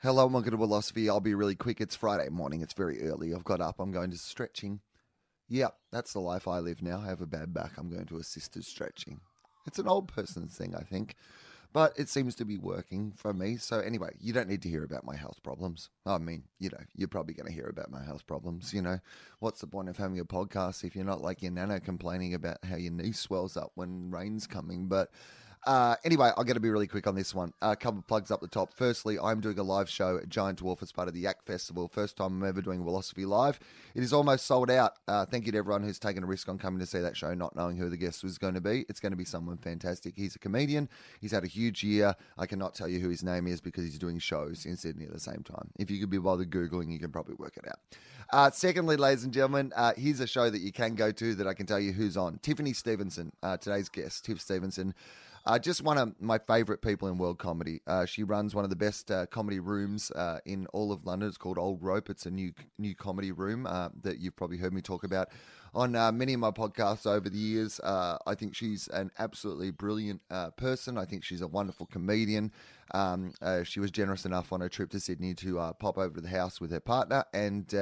Hello welcome to Wilosophy. I'll be really quick. It's Friday morning. It's very early. I've got up. I'm going to stretching. Yeah, that's the life I live now. I have a bad back. I'm going to assisted stretching. It's an old person's thing, I think, but it seems to be working for me. So, anyway, you don't need to hear about my health problems. I mean, you know, you're probably going to hear about my health problems. You know, what's the point of having a podcast if you're not like your nana complaining about how your knee swells up when rain's coming? But uh, anyway, I'm going to be really quick on this one. A couple of plugs up the top. Firstly, I'm doing a live show at Giant Dwarf as part of the Yak Festival. First time I'm ever doing Wilosophy Live. It is almost sold out. Uh, thank you to everyone who's taken a risk on coming to see that show, not knowing who the guest was going to be. It's going to be someone fantastic. He's a comedian. He's had a huge year. I cannot tell you who his name is because he's doing shows in Sydney at the same time. If you could be bothered Googling, you can probably work it out. Uh, secondly, ladies and gentlemen, uh, here's a show that you can go to that I can tell you who's on. Tiffany Stevenson, uh, today's guest, Tiff Stevenson. Uh, just one of my favourite people in world comedy. Uh, she runs one of the best uh, comedy rooms uh, in all of London. It's called Old Rope. It's a new new comedy room uh, that you've probably heard me talk about on uh, many of my podcasts over the years. I think she's an absolutely brilliant person. I think she's a wonderful comedian. Um, she was generous enough on her trip to Sydney to pop over to the house with her partner and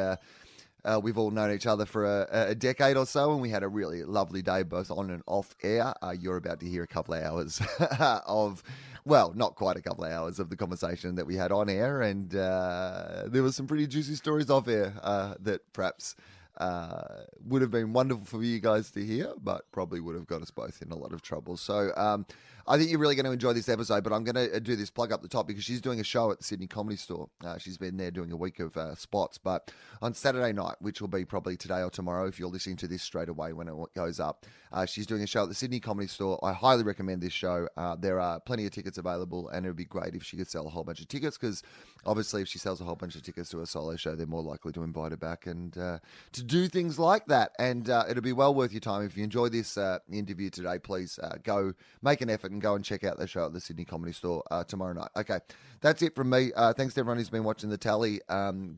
uh, we've all known each other for a, a, decade or so, and we had a really lovely day, both on and off air. Uh, you're about to hear a couple of hours of, well, not quite a couple of hours of the conversation that we had on air, and uh, there were some pretty juicy stories off air uh, that perhaps uh, would have been wonderful for you guys to hear, but probably would have got us both in a lot of trouble. So um, I think you're really going to enjoy this episode, but I'm going to uh, do this plug up the top because she's doing a show at the Sydney Comedy Store. Uh, she's been there doing a week of uh, spots, but on Saturday night, which will be probably today or tomorrow if you're listening to this straight away when it goes up, uh, she's doing a show at the Sydney Comedy Store. I highly recommend this show. Uh, there are plenty of tickets available, and it would be great if she could sell a whole bunch of tickets because obviously, if she sells a whole bunch of tickets to a solo show, they're more likely to invite her back and uh, to do things like that. And it'll be well worth your time. If you enjoy this interview today, please go make an effort go and check out the show at the Sydney Comedy Store uh, tomorrow night. Okay, that's it from me. Uh, thanks to everyone who's been watching the tally. Um,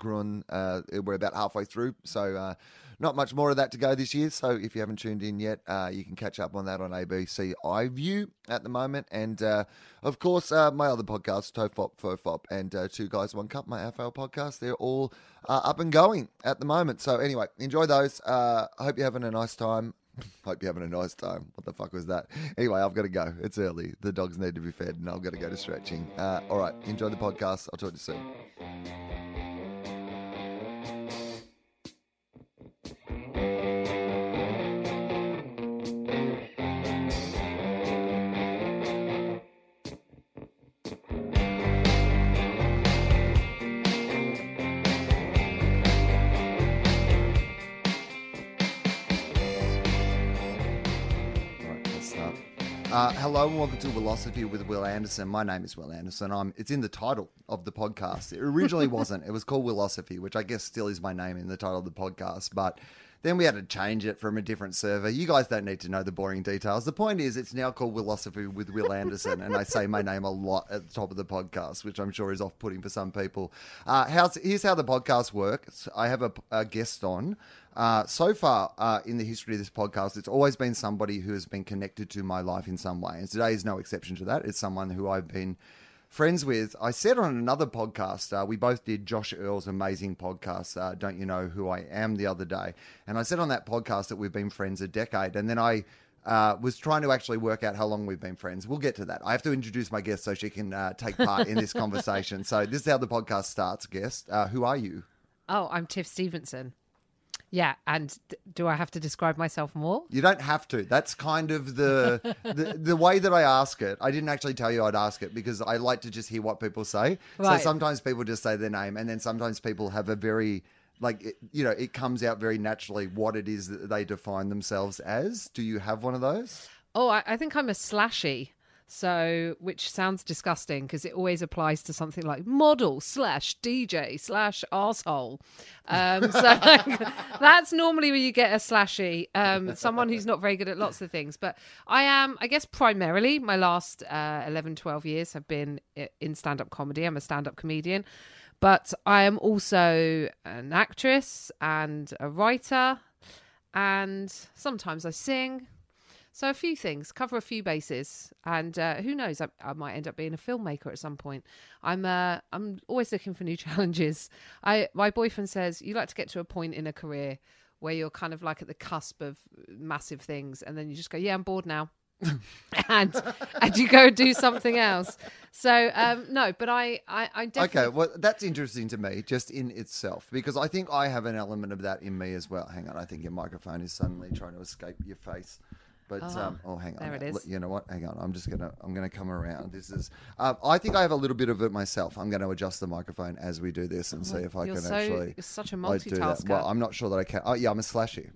uh, we're about halfway through, so uh, not much more of that to go this year. So if you haven't tuned in yet, uh, you can catch up on that on ABC iView at the moment. And uh, of course, my other podcasts, Tofop, Fofop, and Two Guys, One Cup, my AFL podcast, they're all up and going at the moment. So anyway, enjoy those. I hope you're having a nice time. Hope you're having a nice time. What the fuck was that? Anyway, I've got to go. It's early. The dogs need to be fed, and I've got to go to stretching. Uh, all right. Enjoy the podcast. I'll talk to you soon. Uh, hello and welcome to Wilosophy with Wil Anderson. My name is Wil Anderson. I'm, it's in the title of the podcast. It originally wasn't. It was called Wilosophy, which I guess still is my name in the title of the podcast. But then we had to change it from a different server. You guys don't need to know the boring details. The point is, it's now called Wilosophy with Wil Anderson, and I say my name a lot at the top of the podcast, which I'm sure is off-putting for some people. Uh, here's how the podcast works. I have a, a guest on uh, so far uh, in the history of this podcast, it's always been somebody who has been connected to my life in some way. And today is no exception to that. It's someone who I've been friends with. I said on another podcast, uh, we both did Josh Earl's amazing podcast, uh, Don't You Know Who I Am, the other day. And I said on that podcast that we've been friends a decade. And then I. Uh, was trying to actually work out how long we've been friends. We'll get to that. I have to introduce my guest so she can uh, take part in this conversation. So this is how the podcast starts. Guest, who are you? Oh, I'm Tiff Stevenson. Yeah, and do I have to describe myself more? You don't have to. That's kind of the, the the way that I ask it. I didn't actually tell you I'd ask it because I like to just hear what people say. Right. So sometimes people just say their name, and then sometimes people have a very like it, you know it comes out very naturally what it is that they define themselves as. Do you have one of those? Oh, I, I think I'm a slashy. So, which sounds disgusting because it always applies to something like model slash DJ slash asshole. Um, so like, that's normally where you get a slashy, um, someone who's not very good at lots of things. But I am, I guess, primarily my last uh, 11, 12 years have been in stand up comedy. I'm a stand up comedian. But I am also an actress and a writer, and sometimes I sing So a few things, cover a few bases, and uh, who knows? I, I might end up being a filmmaker at some point. I'm uh, I'm always looking for new challenges. I my boyfriend says you like to get to a point in a career where you're kind of like at the cusp of massive things, and then you just go, yeah, I'm bored now. and and you go and do something else. So um, no, but I I, I definitely Okay, well, that's interesting to me just in itself because I think I have an element of that in me as well. Hang on, I think your microphone is suddenly trying to escape your face. But um, oh, hang on, there it is. You know what? Hang on, I'm just gonna I'm gonna come around. This is um, I think I have a little bit of it myself. I'm going to adjust the microphone as we do this and see if I can so- actually. you're such a I do that. multitasker. Well, I'm not sure that I can. Oh yeah, I'm a slashy.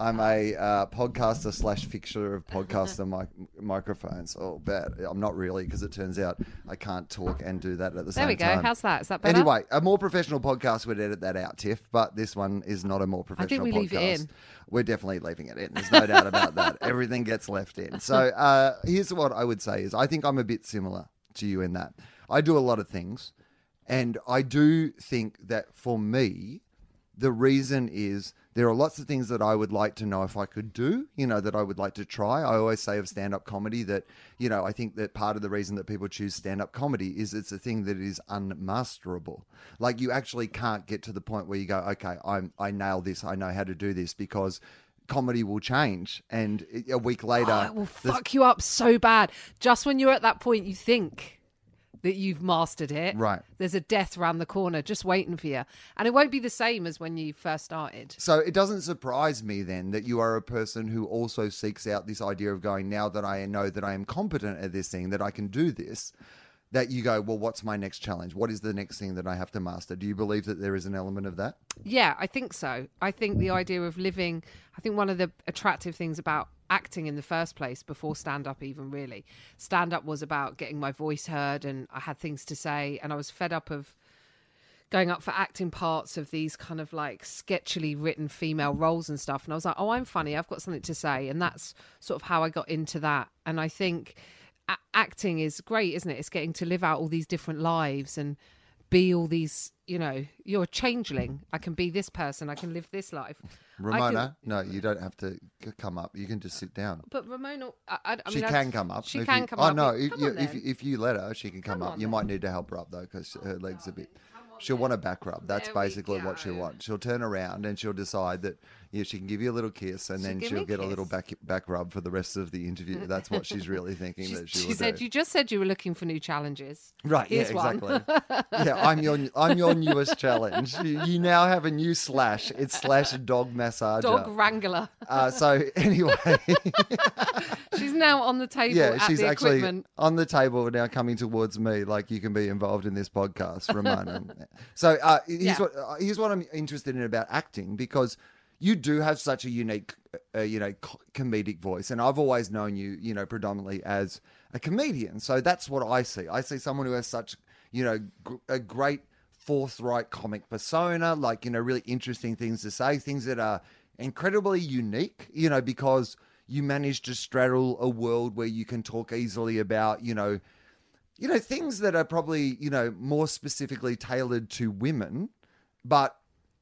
I'm a uh, podcaster slash fixture of podcaster mic- microphones. Oh, bad. I'm not really because it turns out I can't talk and do that at the there same time. There we go. time. How's that? Is that better? Anyway, a more professional podcast would edit that out, Tiff, but this one is not a more I think professional we podcast. leave it in. We're definitely leaving it in. There's no doubt about that. Everything gets left in. So uh, here's what I would say is I think I'm a bit similar to you in that. I do a lot of things, and I do think that for me, the reason is there are lots of things that I would like to know if I could do, you know, that I would like to try. I always say of stand up comedy that, you know, I think that part of the reason that people choose stand up comedy is it's a thing that is unmasterable. Like you actually can't get to the point where you go, okay, I'm I nail this, I know how to do this because comedy will change and eh, a week later Oh, it will fuck you up so bad. Just when you're at that point, you think that you've mastered it. Right. There's a death around the corner just waiting for you. And it won't be the same as when you first started. So it doesn't surprise me then that you are a person who also seeks out this idea of going, now that I know that I am competent at this thing, that I can do this, that you go, well, what's my next challenge? What is the next thing that I have to master? Do you believe that there is an element of that? Yeah, I think so. I think the idea of living, I think one of the attractive things about acting in the first place before stand up, even really, stand up was about getting my voice heard and I had things to say. And I was fed up of going up for acting parts of these kind of like sketchily written female roles and stuff. And I was like, oh, I'm funny. I've got something to say. And that's sort of how I got into that. And I think a- acting is great, isn't it? It's getting to live out all these different lives and be all these, you know, you're a changeling. I can be this person. I can live this life. I can- Ramona, no, you don't have to c- come up. You can just sit down. but Ramona, I, I, I she mean, I- can come up. She if can you- come oh, up. no, if, you, if, if you let her, she can come, Come up. You then. might need to help her up, though, because her legs a bit... She'll want a back rub. That's There basically what she wants. She'll turn around and she'll decide that yeah, she can give you a little kiss, and She'll then she'll me a get a little back back rub for the rest of the interview. That's what she's really thinking She's- that she, she said, do. "You just said you were looking for new challenges." Right, Here's yeah, exactly. yeah, I'm your I'm your newest challenge. You, you now have a new slash. It's slash dog massager. Dog wrangler. Uh, so anyway, She's now on the table yeah, she's actually equipment. on the table now, coming towards me. Like you can be involved in this podcast, Ramona. so uh, here's Yeah. what uh, here's what I'm interested in about acting because you do have such a unique, uh, you know, comedic voice, and I've always known you, you know, predominantly as a comedian. So that's what I see. I see someone who has such, you know, gr- a great forthright comic persona, like you know, really interesting things to say, things that are incredibly unique, you know, because you manage to straddle a world where you can talk easily about, you know, you know, things that are probably, you know, more specifically tailored to women, but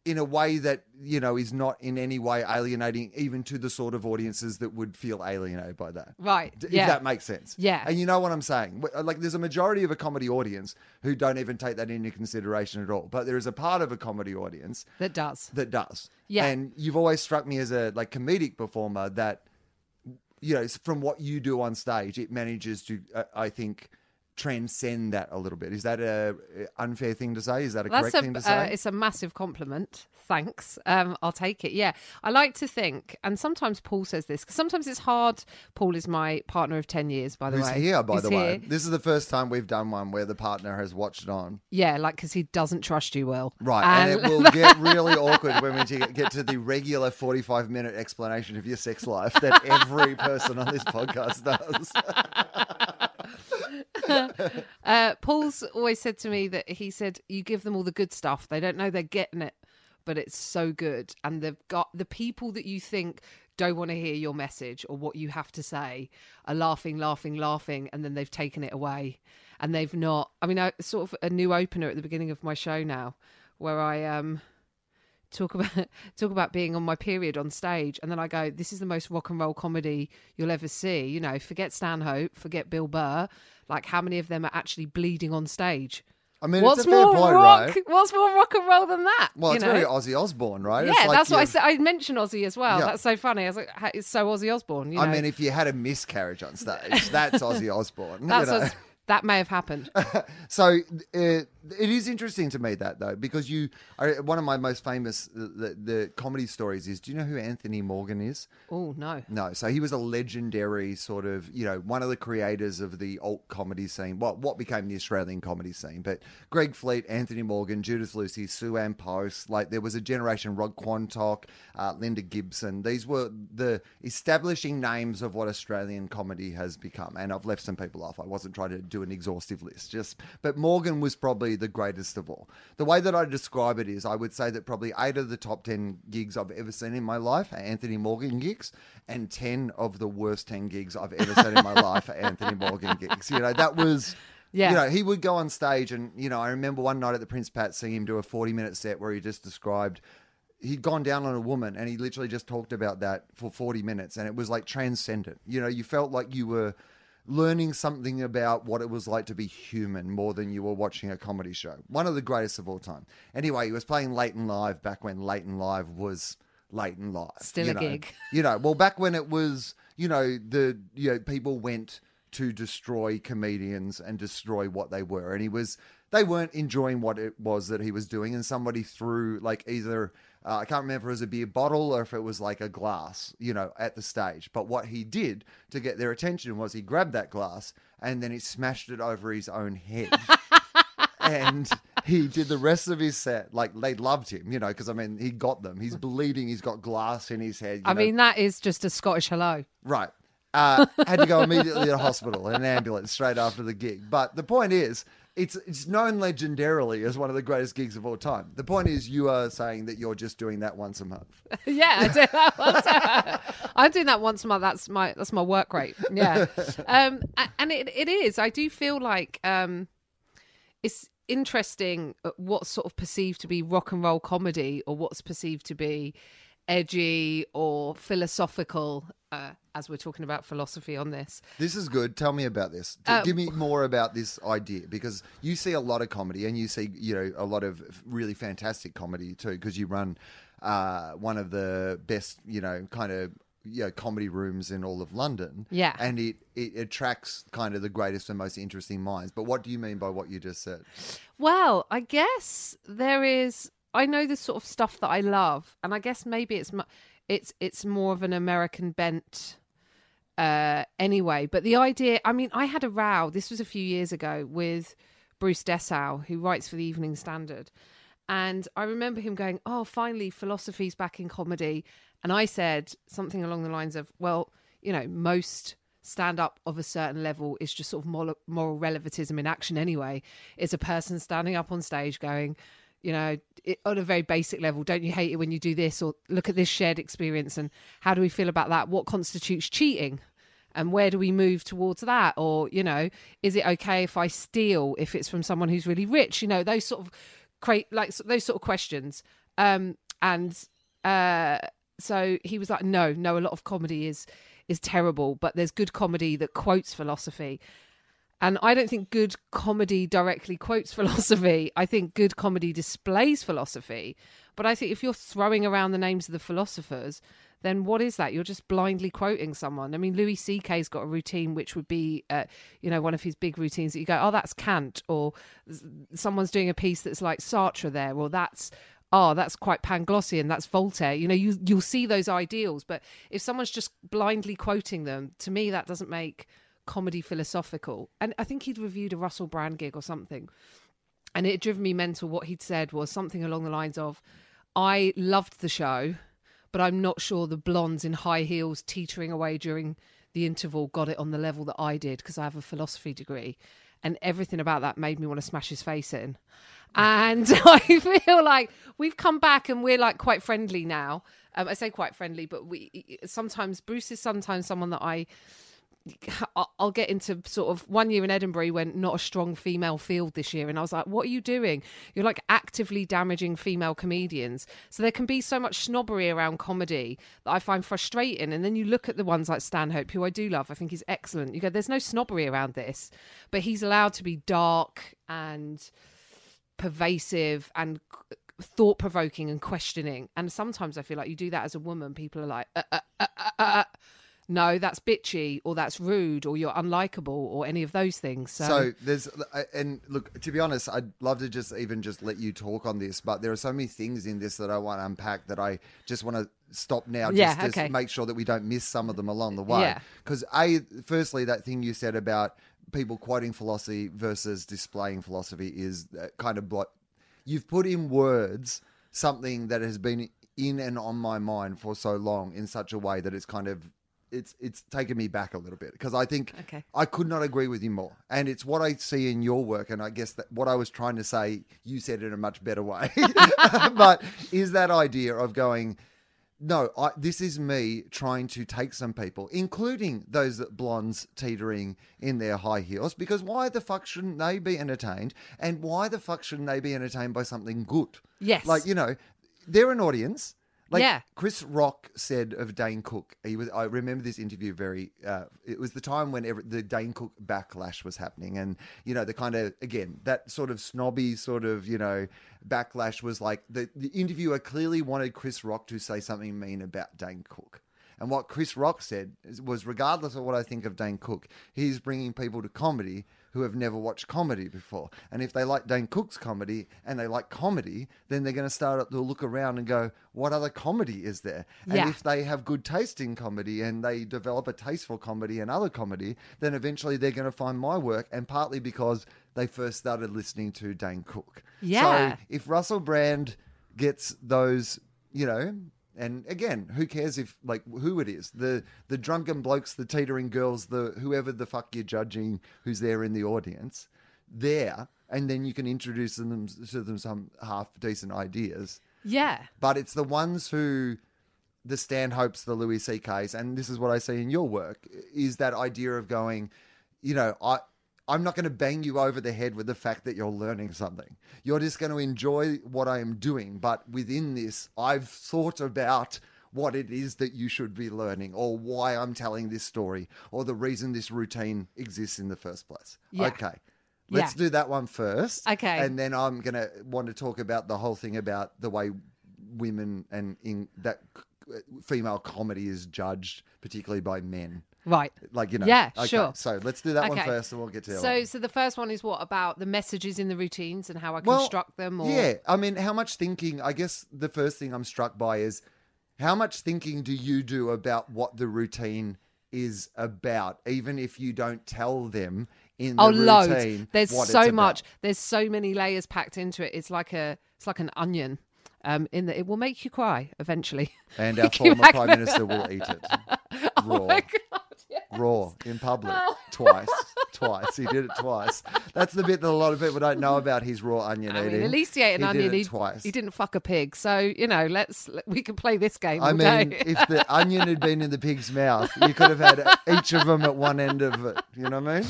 in a way that, you know, is not in any way alienating even to the sort of audiences that would feel alienated by that. Right. D- yeah. If that makes sense. Yeah. And you know what I'm saying? Like, there's a majority of a comedy audience who don't even take that into consideration at all. But there is a part of a comedy audience that does. that does. Yeah. And you've always struck me as a like comedic performer that you know from what you do on stage it manages to uh, I think transcend that a little bit. Is that a unfair thing to say? Is that a That's correct a thing to uh, say? it's a massive compliment. Thanks. Um, I'll take it. Yeah, I like to think, and sometimes Paul says this because sometimes it's hard. Paul is my partner of ten years, by the Who's way. here, by He's the way? This is the first time we've done one where the partner has watched on. Yeah, like because he doesn't trust you, Wil. Right, and, it will get really awkward when we get get to the regular 45 minute explanation of your sex life that every person on this podcast does. Uh, Paul's always said to me that he said you give them all the good stuff. They don't know they're getting it, but it's so good, and they've got the people that you think don't want to hear your message or what you have to say are laughing, laughing, laughing, and then they've taken it away, and they've not. I mean, I sort of a new opener at the beginning of my show now, where I um talk about talk about being on my period on stage, and then I go, "This is the most rock and roll comedy you'll ever see." You know, forget Stanhope, forget Bill Burr. Like, how many of them are actually bleeding on stage? I mean, What's it's a fair more point, rock? right? What's more rock and roll than that? Well, you it's know? very Ozzy Osbourne, right? yeah, like that's what I said. I mentioned Ozzy as well. Yeah. That's so funny. I was like, it's so Ozzy Osbourne. You know? I mean, if you had a miscarriage on stage, that's Ozzy Osbourne. you that's know? That may have happened. so uh, it is interesting to me that though because you I, one of my most famous the, the comedy stories is do you know who Anthony Morgan is? Oh no. No, so he was a legendary sort of, you know, one of the creators of the alt comedy scene, what what became the Australian comedy scene. But Greg Fleet, Anthony Morgan, Judith Lucy, Sue Ann Post, like there was a generation, Rod Quantock, uh, Linda Gibson. These were the establishing names of what Australian comedy has become. And I've left some people off. I wasn't trying to do an exhaustive list. Just but Morgan was probably the greatest of all. The way that I describe it is I would say that probably eight of the top ten gigs I've ever seen in my life are Anthony Morgan gigs, and ten of the worst ten gigs I've ever seen in my life are Anthony Morgan gigs. You know, that was Yeah. You know, he would go on stage and, you know, I remember one night at the Prince Pat seeing him do a 40 minute set where he just described he'd gone down on a woman and he literally just talked about that for 40 minutes and it was like transcendent. You know, you felt like you were learning something about what it was like to be human more than you were watching a comedy show. One of the greatest of all time. Anyway, he was playing Leighton Live back when Leighton Live was Leighton Live. Still you a know. gig. You know, well back when it was, you know, the you know, people went to destroy comedians and destroy what they were. And he was they weren't enjoying what it was that he was doing and somebody threw like either uh, I can't remember if it was a beer bottle or if it was like a glass, you know, at the stage. But what he did to get their attention was he grabbed that glass and then he smashed it over his own head. and he did the rest of his set like they loved him, you know, because I mean he got them. He's bleeding. He's got glass in his head. you I know. mean, that is just a Scottish hello. Right. Uh, had to go immediately to hospital in an ambulance straight after the gig. But the point is, it's it's known legendarily as one of the greatest gigs of all time. The point is, you are saying that you're just doing that once a month. yeah, I do that once. A, I'm doing that once a month. That's my that's my work rate. Yeah, um, and it it is. I do feel like um, it's interesting uh, what's sort of perceived to be rock and roll comedy or what's perceived to be edgy or philosophical. Uh, as we're talking about philosophy on this, This is good. Tell me about this. T- Uh, Give me more about this idea because you see a lot of comedy and you see, you know, a lot of really fantastic comedy too because you run uh, one of the best, you know, kind of you know, comedy rooms in all of London. Yeah. And it, it attracts kind of the greatest and most interesting minds. But what do you mean by what you just said? Well, I guess there is. I know the sort of stuff that I love, and I guess maybe it's it's it's more of an American bent. Uh, anyway, but the idea. I mean, I had a row. This was a few years ago with Bruce Dessau, who writes for the Evening Standard, and I remember him going, "Oh, finally, philosophy's back in comedy," and I said something along the lines of, "Well, you know, most." stand up of a certain level is just sort of moral, moral relativism in action anyway. It's a person standing up on stage going, you know, it, on a very basic level, don't you hate it when you do this? Or look at this shared experience and how do we feel about that? What constitutes cheating? And where do we move towards that? Or, you know, is it okay if I steal if it's from someone who's really rich? You know, those sort of create like those sort of questions. Um, and uh, so he was like, no, no, a lot of comedy is is terrible, but there's good comedy that quotes philosophy. And I don't think good comedy directly quotes philosophy. I think good comedy displays philosophy. But I think if you're throwing around the names of the philosophers, then what is that? You're just blindly quoting someone. I mean, Louis C.K.'s got a routine which would be, uh, you know, one of his big routines that you go, oh, that's Kant, or someone's doing a piece that's like Sartre there, or that's oh, that's quite Panglossian, that's Voltaire. You know, you you'll see those ideals, but if someone's just blindly quoting them, to me that doesn't make comedy philosophical. And I think he'd reviewed a Russell Brand gig or something, and it had driven me mental. What he'd said was something along the lines of, "I loved the show, but I'm not sure the blondes in high heels teetering away during the interval got it on the level that I did because I have a philosophy degree." And everything about that made me want to smash his face in. And I feel like we've come back and we're like quite friendly now. Um, I say quite friendly, but we sometimes Bruce is sometimes someone that I I'll- get into sort of one year in Edinburgh when not a strong female field this year, and I was like, "What are you doing? You're like actively damaging female comedians." So there can be so much snobbery around comedy that I find frustrating. And then you look at the ones like Stanhope, who I do love. I think he's excellent. You go, "There's no snobbery around this," but he's allowed to be dark and pervasive and thought provoking and questioning. And sometimes I feel like you do that as a woman, people are like, uh, uh, uh, uh, uh, no, that's bitchy or that's rude or you're unlikable or any of those things. So, So there's, uh, and look, to be honest, I'd love to just even just let you talk on this, but there are so many things in this that I want to unpack that I just want to stop now Yeah, just to okay. make sure that we don't miss some of them along the way. Yeah. Because a, firstly, that thing you said about people quoting philosophy versus displaying philosophy is uh, kind of what you've put in words something that has been in and on my mind for so long in such a way that it's kind of it's it's taken me back a little bit because I think Okay. I could not agree with you more. And it's what I see in your work. And I guess that what I was trying to say, you said it in a much better way. but is that idea of going, no, I, this is me trying to take some people, including those that blondes teetering in their high heels, because why the fuck shouldn't they be entertained? And why the fuck shouldn't they be entertained by something good? Yes. Like, you know, they're an audience. Like Yeah. Chris Rock said of Dane Cook, he was. I remember this interview very. Uh, it was the time when every, the Dane Cook backlash was happening, and you know the kind of again that sort of snobby sort of you know backlash was like the the interviewer clearly wanted Chris Rock to say something mean about Dane Cook. And what Chris Rock said was, regardless of what I think of Dane Cook, he's bringing people to comedy who have never watched comedy before. And if they like Dane Cook's comedy and they like comedy, then they're going to start to look around and go, what other comedy is there? And Yeah. if they have good taste in comedy and they develop a taste for comedy and other comedy, then eventually they're going to find my work. And partly because they first started listening to Dane Cook. Yeah. So if Russell Brand gets those, you know, and again, who cares if like who it is? The the drunken blokes, the teetering girls, the whoever the fuck you're judging who's there in the audience, there, and then you can introduce them to them some half decent ideas. yeah. But it's the ones who the Stanhopes, the Louis C.K.'s, and this is what I see in your work, is that idea of going, you know, I I'm not going to bang you over the head with the fact that you're learning something. You're just going to enjoy what I am doing, but within this, I've thought about what it is that you should be learning or why I'm telling this story or the reason this routine exists in the first place. Yeah. Okay. Let's Yeah. do that one first. Okay. And then I'm going to want to talk about the whole thing about the way women and in that uh, female comedy is judged, particularly by men. Right. Like you know, Yeah, okay, sure. So let's do that one Okay. first, and we'll get to the So, one. so the first one is what about the messages in the routines and how I Well, construct them? Or Yeah, I mean, how much thinking? I guess the first thing I'm struck by is how much thinking do you do about what the routine is about, even if you don't tell them in the oh, routine. loads. There's so much. There's so many layers packed into it. It's like a, it's like an onion. Um, in that it will make you cry eventually. And our former prime minister will eat it raw, Oh! Yeah. Raw in public twice, twice. He did it twice. That's the bit that a lot of people don't know about his raw onion I eating. at least he ate an He onion. did it he, twice. he didn't fuck a pig. So you know, let's we can play this game. I mean, if the onion had been in the pig's mouth, you could have had each of them at one end of it. You know what I mean?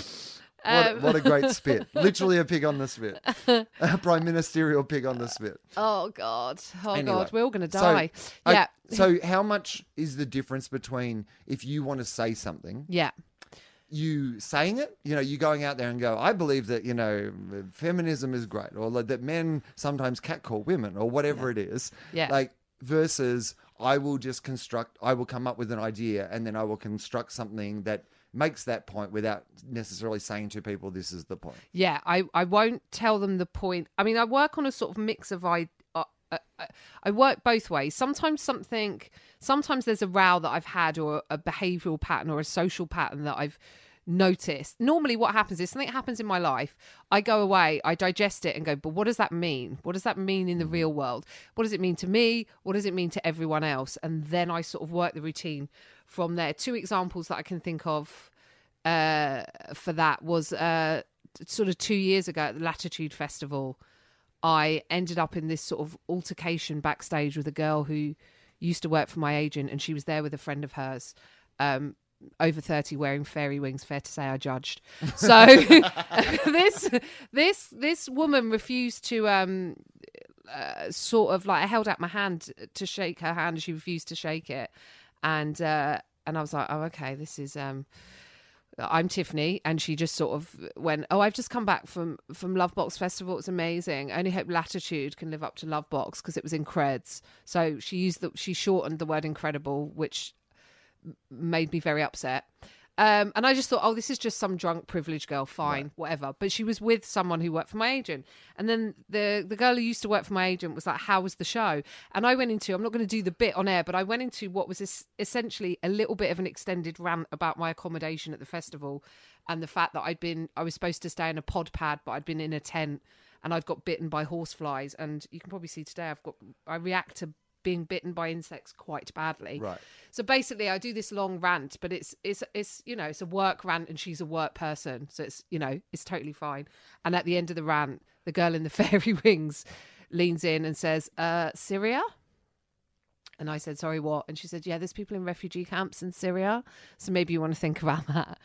What, Um, what a great spit. Literally a pig on the spit. A prime ministerial pig on the spit. oh god, oh Anyway, god, we're all gonna so, die. I- yeah, so, how much is the difference between if you want to say something, yeah, you saying it, you know, you going out there and go, I believe that, you know, feminism is great, or that men sometimes catcall women, or whatever it is. Yeah. Like, versus I will just construct, I will come up with an idea and then I will construct something that makes that point without necessarily saying to people, this is the point. yeah. I I won't tell them the point. I mean, I work on a sort of mix of I. Uh, uh, uh, I work both ways. Sometimes something, sometimes there's a row that I've had, or a behavioural pattern, or a social pattern that I've noticed. Normally, what happens is something happens in my life. I go away, I digest it, and go, but what does that mean? What does that mean in the real world? What does it mean to me? What does it mean to everyone else? And then I sort of work the routine from there. Two examples that I can think of uh, for that was uh, sort of two years ago at the Latitude Festival. I ended up in this sort of altercation backstage with a girl who used to work for my agent, and she was there with a friend of hers. Um, over 30 wearing fairy wings fair to say i judged so this this this woman refused to um uh, sort of like i held out my hand to shake her hand and she refused to shake it and uh and i was like oh okay this is um I'm Tiffany, and she just sort of went, "Oh, I've just come back from from Lovebox Festival. It's amazing. I only hope Latitude can live up to Lovebox because it was in creds." So she used the she shortened the word incredible, which made me very upset. Um, and I just thought, oh, this is just some drunk privileged girl. Fine, whatever. But she was with someone who worked for my agent, and then the the girl who used to work for my agent was like, "How was the show?" And I went into I'm not going to do the bit on air, but I went into what was es- essentially a little bit of an extended rant about my accommodation at the festival, and the fact that I'd been I was supposed to stay in a pod pad, but I'd been in a tent, and I'd got bitten by horseflies. And you can probably see today I've got I react to being bitten by insects quite badly. Right. So basically, I do this long rant, but it's it's it's you know it's a work rant, and she's a work person, so it's you know it's totally fine. And at the end of the rant, the girl in the fairy wings leans in and says, uh, "Syria." And I said, "Sorry, what?" And she said, "Yeah, there's people in refugee camps in Syria, so maybe you want to think about that."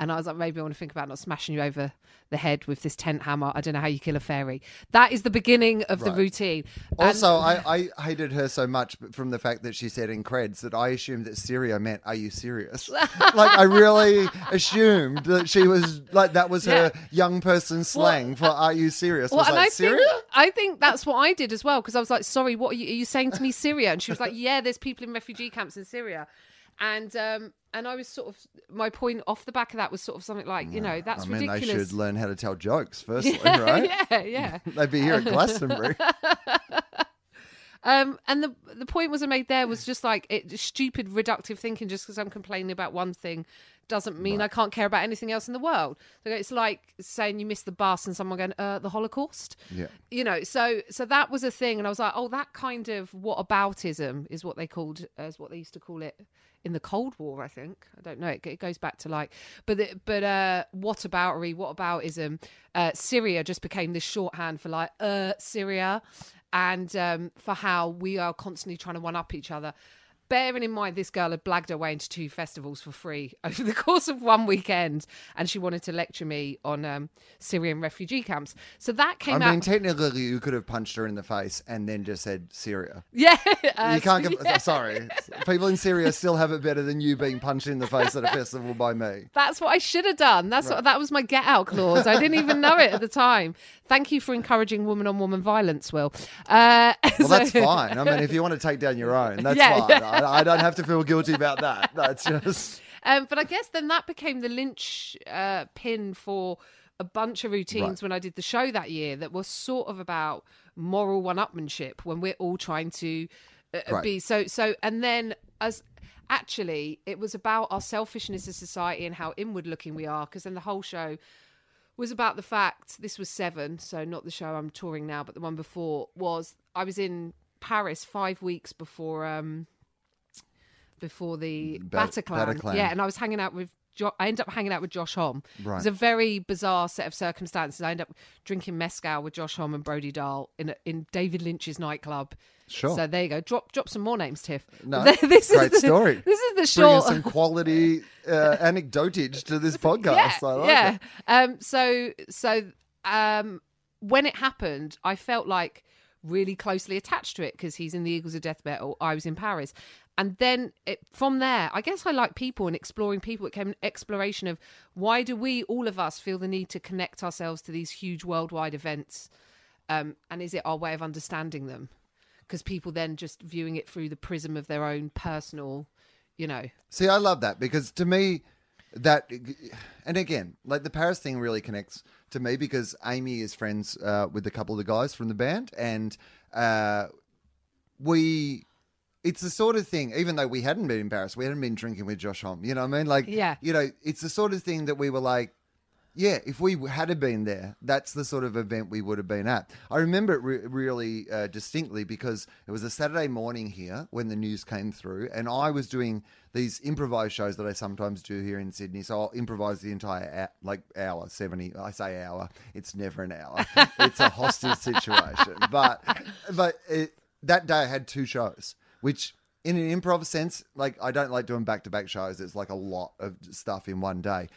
And I was like, maybe I want to think about not smashing you over the head with this tent hammer. I don't know how you kill a fairy. That is the beginning of the Right. routine. And- Also, I, I hated her so much from the fact that she said in creds that I assumed that Syria meant, "Are you serious?" like I really assumed that she was like that was her young person slang for "Are you serious?" Well, was and like I Syria. think I think that's what I did as well because I was like, "Sorry, what are you, are you saying to me, Syria?" And she was like, "Yeah, there's people in refugee camps in Syria," and um, and I was sort of my point off the back of that was sort of something like, you know, that's I mean, they should learn how to tell jokes firstly, right? yeah, yeah. They'd be here at Glastonbury. Um, and the the point was I made there was just like it stupid reductive thinking. Just because I'm complaining about one thing doesn't mean I can't care about anything else in the world. So it's like saying you missed the bus and someone going, uh, the Holocaust. Yeah. You know, so so that was a thing, and I was like, oh, that kind of what aboutism is what they called as what they used to call it in the Cold War. I think I don't know. It, it goes back to like, but the, but uh, what aboutery, what aboutism? Uh, Syria just became this shorthand for like uh Syria and um, for how we are constantly trying to one up each other. Bearing in mind, this girl had blagged her way into two festivals for free over the course of one weekend, and she wanted to lecture me on um, Syrian refugee camps. So that came out I came mean, technically, you could have punched her in the face and then just said Syria. yeah, uh, you can't give. Sorry, people in Syria still have it better than you being punched in the face at a festival by me. That's what I should have done. That's what that was my get out clause. I didn't even know it at the time. Thank you for encouraging woman on woman violence, Wil. Uh, Well, so- that's fine. I mean, if you want to take down your own, that's Yeah, fine. yeah. I, don't have to feel guilty about that. That's just Um, but I guess then that became the lynch uh, pin for a bunch of routines Right. when I did the show that year that were sort of about moral one-upmanship when we're all trying to uh, Right. be so so. And then as actually, it was about our selfishness as society and how inward-looking we are. Because then the whole show was about the fact this was seven, so not the show I'm touring now, but the one before was I was in Paris five weeks before um before the Bat- Bataclan. Bataclan. Yeah, and I was hanging out with. Jo- I ended up hanging out with Josh Homme. It was a very bizarre set of circumstances. I ended up drinking mezcal with Josh Homme and Brody Dalle in a, in David Lynch's nightclub. Sure. So there you go. Drop drop some more names, Tiff. No, this great is the, story. This is the bringing short. some quality uh, anecdotage to this podcast. yeah, I like yeah. Um, so so um, when it happened, I felt like really closely attached to it because he's in the Eagles of Death Metal. I was in Paris. And then it, from there, I guess I like people and exploring people. It came exploration of why do we, all of us, feel the need to connect ourselves to these huge worldwide events? Um, and is it our way of understanding them? Because people then just viewing it through the prism of their own personal, you know. See, I love that because to me, that and again, like the Paris thing really connects to me because Amy is friends uh, with a couple of the guys from the band, and uh, we. It's the sort of thing, even though we hadn't been in Paris, we hadn't been drinking with Josh Homme. You know what I mean? Like, Yeah. you know, it's the sort of thing that we were like, yeah, if we had been there, that's the sort of event we would have been at. I remember it re- really uh, distinctly because it was a Saturday morning here when the news came through, and I was doing these improvised shows that I sometimes do here in Sydney. So I'll improvise the entire hou- like hour, seventy. I say hour. It's never an hour. it's a hostage situation. But but it, that day I had two shows, which in an improv sense, like I don't like doing back to back shows. It's like a lot of stuff in one day.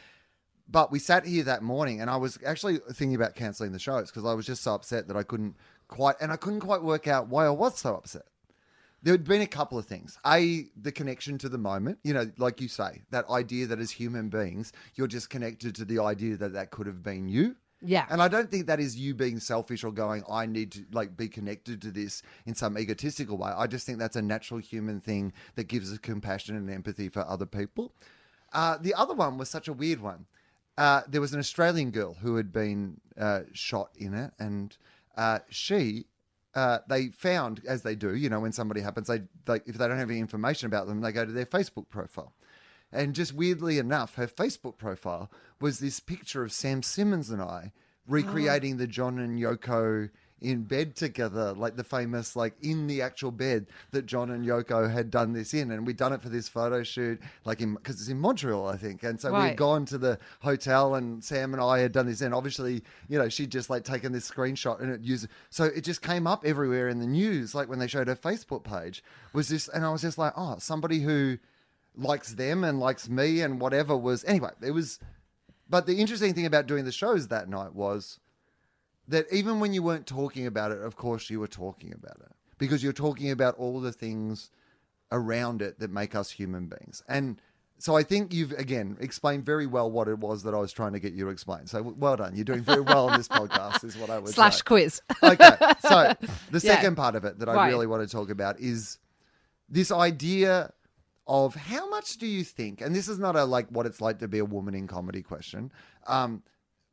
But we sat here that morning, and I was actually thinking about canceling the shows because I was just so upset that I couldn't quite, and I couldn't quite work out why I was so upset. There had been a couple of things. A, the connection to the moment, you know, like you say, that idea that as human beings, you're just connected to the idea that that could have been you. Yeah. And I don't think that is you being selfish or going, I need to like be connected to this in some egotistical way. I just think that's a natural human thing that gives us compassion and empathy for other people. Uh, the other one was such a weird one. Uh, there was an Australian girl who had been uh, shot in it, and uh, she. Uh, they found, as they do, you know, when somebody happens, they, they if they don't have any information about them, they go to their Facebook profile. And just weirdly enough, her Facebook profile was this picture of Sam Simmons and I recreating the John and Yoko in bed together, like the famous, like in the actual bed that John and Yoko had done this in. And we'd done it for this photo shoot, like in, because it's in Montreal, I think. And so we'd gone to the hotel and Sam and I had done this. And obviously, you know, she'd just like taken this screenshot and it used, so it just came up everywhere in the news, like when they showed her Facebook page, was this, and I was just like, oh, somebody who, likes them and likes me and whatever was anyway it was but the interesting thing about doing the shows that night was that even when you weren't talking about it of course you were talking about it because you're talking about all the things around it that make us human beings and so I think you've again explained very well what it was that I was trying to get you to explain. So well done. You're doing very well on this podcast, is what I would Slash say quiz. okay, so the Yeah. second part of it that I Right. really want to talk about is this idea of how much do you think, and this is not a like what it's like to be a woman in comedy question, um,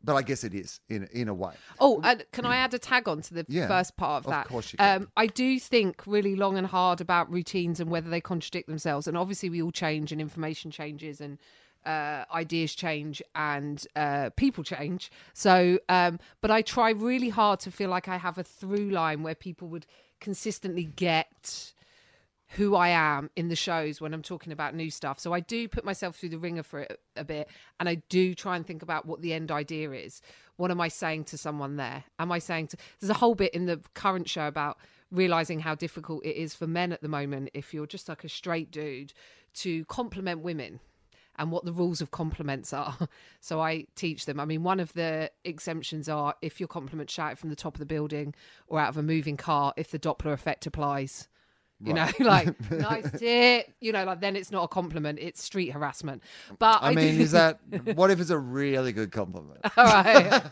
but I guess it is in in a way. Oh, and can I add a tag on to the Yeah, first part of that? of course you can. Um, I do think really long and hard about routines and whether they contradict themselves. And obviously, we all change, and information changes, and uh, ideas change, and uh, people change. So, um, but I try really hard to feel like I have a through line where people would consistently get who I am in the shows when I'm talking about new stuff. So I do put myself through the ringer for it a bit and I do try and think about what the end idea is. What am I saying to someone there? Am I saying to there's a whole bit in the current show about realizing how difficult it is for men at the moment if you're just like a straight dude to compliment women and what the rules of compliments are. So I teach them. I mean, one of the exemptions are if your compliment shouted from the top of the building or out of a moving car, if the Doppler effect applies. You know, like nice tit. You know, like then it's not a compliment; it's street harassment. But I mean, do- is that what if it's a really good compliment? all right?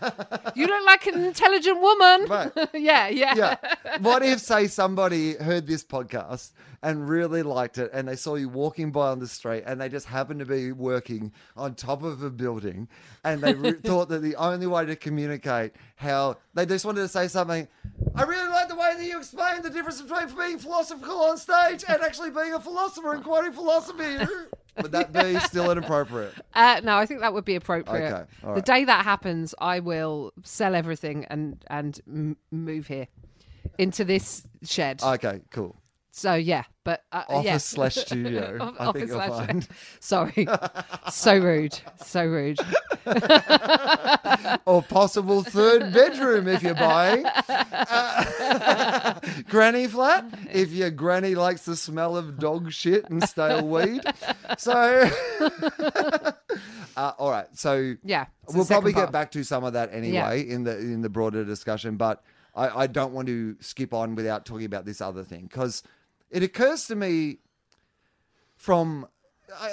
you look like an intelligent woman. Right. yeah, yeah, yeah. What if, say, somebody heard this podcast and really liked it and they saw you walking by on the street and they just happened to be working on top of a building and they re- thought that the only way to communicate how they just wanted to say something. I really like the way that you explained the difference between being philosophical on stage and actually being a philosopher and quoting philosophy. Would that be still inappropriate? Uh, no, I think that would be appropriate. Okay, all The day that happens, I will sell everything and and m- move here into this shed. Okay, cool. So yeah, but uh, Office yeah. slash studio. I think Office you'll slash- find. Sorry, so rude, so rude. or possible third bedroom if you're buying. Uh, granny flat if your granny likes the smell of dog shit and stale weed. So, uh, all right. So Yeah, we'll probably get back to some of that anyway in the in the broader discussion, but I, I don't want to skip on without talking about this other thing because it occurs to me from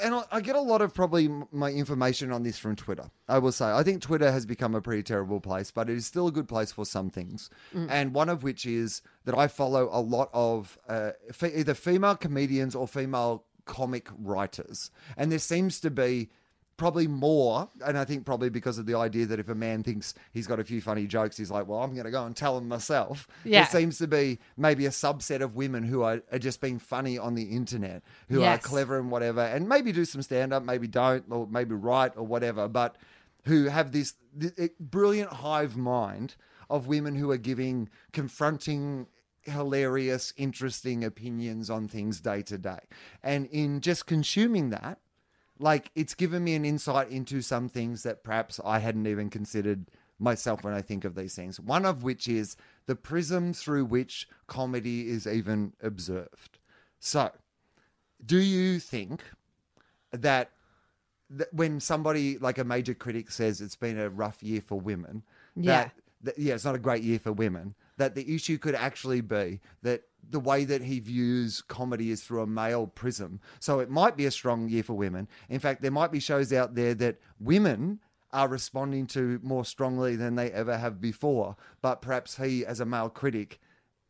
and I, I get a lot of probably my information on this from Twitter. I will say I think Twitter has become a pretty terrible place, but it is still a good place for some things. And one of which is that I follow a lot of uh, either female comedians or female comic writers, and there seems to be probably more, and I think probably because of the idea that if a man thinks he's got a few funny jokes, he's like, well, I'm going to go and tell them myself. Yeah. There seems to be maybe a subset of women who are, are just being funny on the internet, who are clever and whatever, and maybe do some stand up, maybe don't, or maybe write or whatever, but who have this, th- brilliant hive mind of women who are giving confronting hilarious interesting opinions on things day to day and in just consuming that like it's given me an insight into some things that perhaps I hadn't even considered myself when I think of these things. One of which is the prism through which comedy is even observed. So, do you think that, that when somebody like a major critic says it's been a rough year for women, Yeah. that, that yeah, it's not a great year for women. That the issue could actually be that the way that he views comedy is through a male prism. So it might be a strong year for women. In fact, there might be shows out there that women are responding to more strongly than they ever have before. But perhaps he, as a male critic,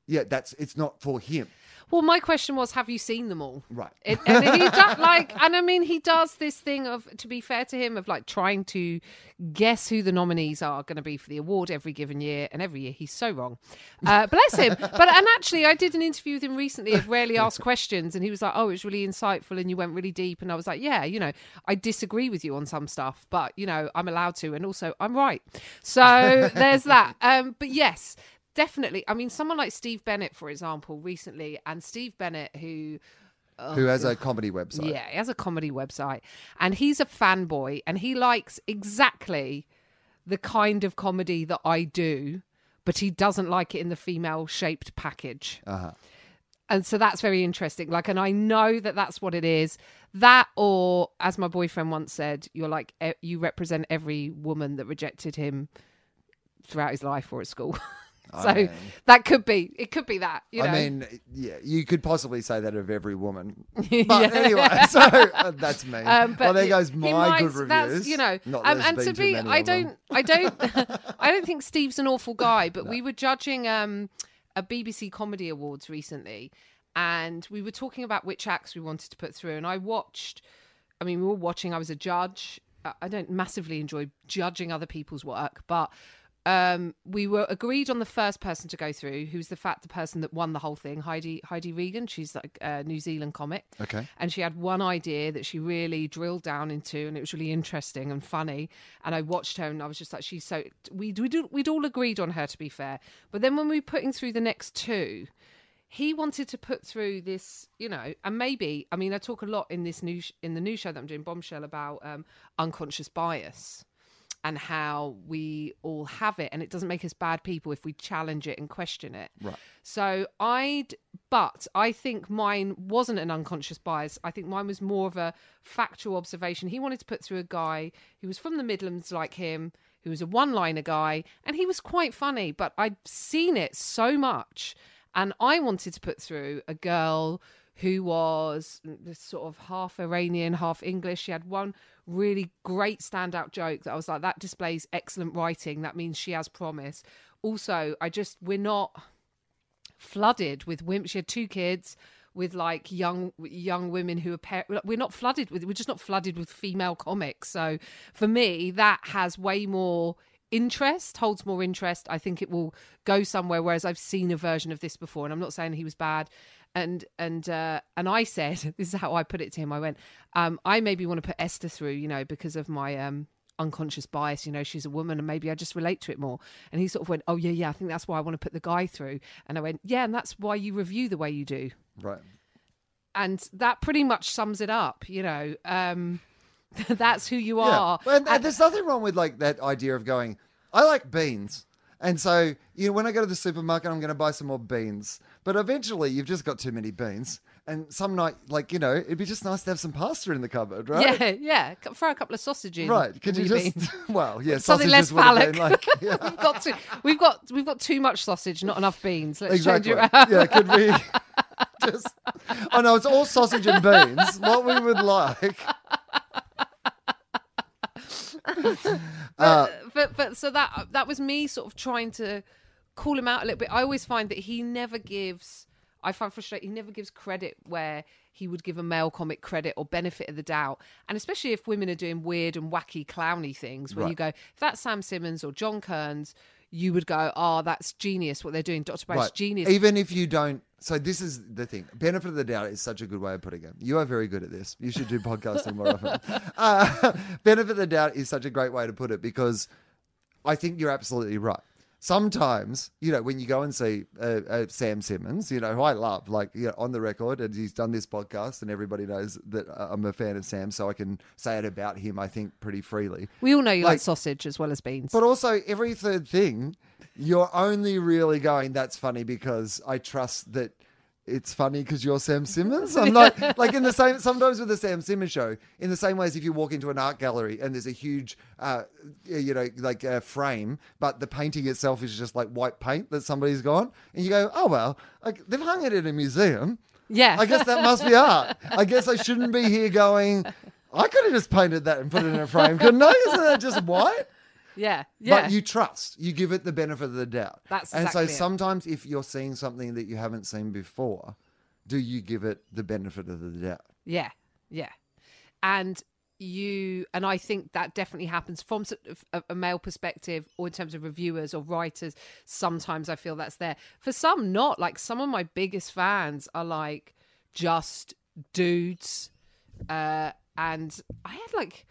yeah, that's it's not for him. Well, my question was, have you seen them all? Right. It, and he does like, and I mean, he does this thing of, to be fair to him, of like trying to guess who the nominees are going to be for the award every given year, and every year he's so wrong. Uh, bless him. But and actually, I did an interview with him recently of rarely asked questions, and he was like, "Oh, it was really insightful, and you went really deep." And I was like, "Yeah, you know, I disagree with you on some stuff, but you know, I'm allowed to, and also I'm right." So there's that. Um, but yes definitely. I mean, someone like Steve Bennett, for example, recently, and Steve Bennett, who Who has a comedy website? yeah, he has a comedy website, and he's a fanboy, and he likes exactly the kind of comedy that I do, but he doesn't like it in the female shaped package. Uh-huh. And so that's very interesting. Like, and I know that that's what it is. That, or as my boyfriend once said, you're like, you represent every woman that rejected him throughout his life or at school. so mean- that could be, it could be that, you know. I mean, yeah, you could possibly say that of every woman. But Yeah. anyway, so uh, that's me. Um, well, there goes my might- good reviews. That's, you know, um, and to be, I don't, I don't, I don't think Steve's an awful guy. But we were judging um, a BBC Comedy Awards recently, and we were talking about which acts we wanted to put through. And I watched. I mean, we were watching. I was a judge. I don't massively enjoy judging other people's work, but um, we were agreed on the first person to go through, who's the fact the person that won the whole thing, Heidi Heidi Regan. She's like a New Zealand comic. Okay. And she had one idea that she really drilled down into, and it was really interesting and funny. And I watched her, and I was just like, she's so. We we do we'd all agreed on her to be fair, but then when we were putting through the next two. He wanted to put through this, you know, and maybe I mean I talk a lot in this new sh- in the new show that I'm doing, Bombshell, about um, unconscious bias and how we all have it and it doesn't make us bad people if we challenge it and question it. Right. so i'd but i think mine wasn't an unconscious bias. I think mine was more of a factual observation. He wanted to put through a guy who was from the midlands like him who was a one liner guy and he was quite funny but i'd seen it so much and i wanted to put through a girl who was sort of half Iranian, half English. She had one really great standout joke that I was like, that displays excellent writing. That means she has promise. Also, I just, we're not flooded with women. She had two kids with like young young women who are we're not flooded with we're just not flooded with female comics so for me that has way more interest holds more interest i think it will go somewhere whereas i've seen a version of this before and i'm not saying he was bad and and uh and i said this is how i put it to him i went um i maybe want to put esther through you know because of my um unconscious bias you know she's a woman and maybe i just relate to it more and he sort of went oh yeah yeah i think that's why i want to put the guy through and i went yeah and that's why you review the way you do Right. and that pretty much sums it up you know um that's who you Yeah. are And, and there's nothing wrong with like that idea of going, I like beans. And so, you know, when I go to the supermarket, I'm going to buy some more beans. But eventually, you've just got too many beans. And some night, like, you know, it'd be just nice to have some pasta in the cupboard, right? yeah yeah C- throw a couple of sausages. Right. Could you just, beans. well, yeah, Something sausages less would have been phallic. like, yeah, we've got too, we've got we've got too much sausage not enough beans let's exactly. change it around Yeah, could we just, oh no, it's all sausage and beans. What we would like. Uh, but but so that that was me sort of trying to call him out a little bit. I always find that he never gives. I find frustrating. He never gives credit where he would give a male comic credit or benefit of the doubt, and especially if women are doing weird and wacky clowny things, where you go, if that's Sam Simmons or John Kearns, you would go, oh, that's genius what they're doing. Dr. Brown, Right. genius. Even if you don't. So this is the thing. Benefit of the doubt is such a good way of putting it. You are very good at this. You should do podcasting more often. Uh, benefit of the doubt is such a great way to put it because I think you're absolutely right. Sometimes, you know, when you go and see uh, uh, Sam Simmons, you know, who I love, like you know, on the record, and he's done this podcast, and everybody knows that uh, I'm a fan of Sam, so I can say it about him, I think, pretty freely. we all know you like, like- sausage as well as beans. But also, every third thing, you're only really going, that's funny because I trust that it's funny because you're Sam Simmons. I'm not like in the same. Sometimes with the Sam Simmons show, in the same way as if you walk into an art gallery and there's a huge, uh, you know, like a frame, but the painting itself is just like white paint that somebody's gone, and you go, oh well, like they've hung it in a museum. Yeah. I guess that must be art. I guess I shouldn't be here going. I could have just painted that and put it in a frame, couldn't I? Isn't that just white? Yeah. Yeah. But you trust. You give it the benefit of the doubt. That's and so it. sometimes if you're seeing something that you haven't seen before, do you give it the benefit of the doubt? Yeah, yeah. And you and I think that definitely happens from sort of a, a male perspective or in terms of reviewers or writers. Sometimes I feel that's there. For some, not. Like some of my biggest fans are like just dudes. Uh, and I had like.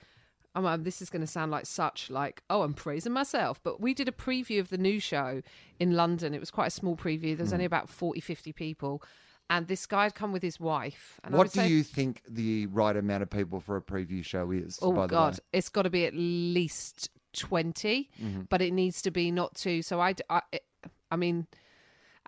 Um, um, this is going to sound like such like oh I'm praising myself but we did a preview of the new show in London it was quite a small preview there was only about 40 50 people and this guy had come with his wife and what do say- you think the right amount of people for a preview show is? Oh by the God, it's got to be at least 20 Mm-hmm. but it needs to be not too. So I, I, I mean,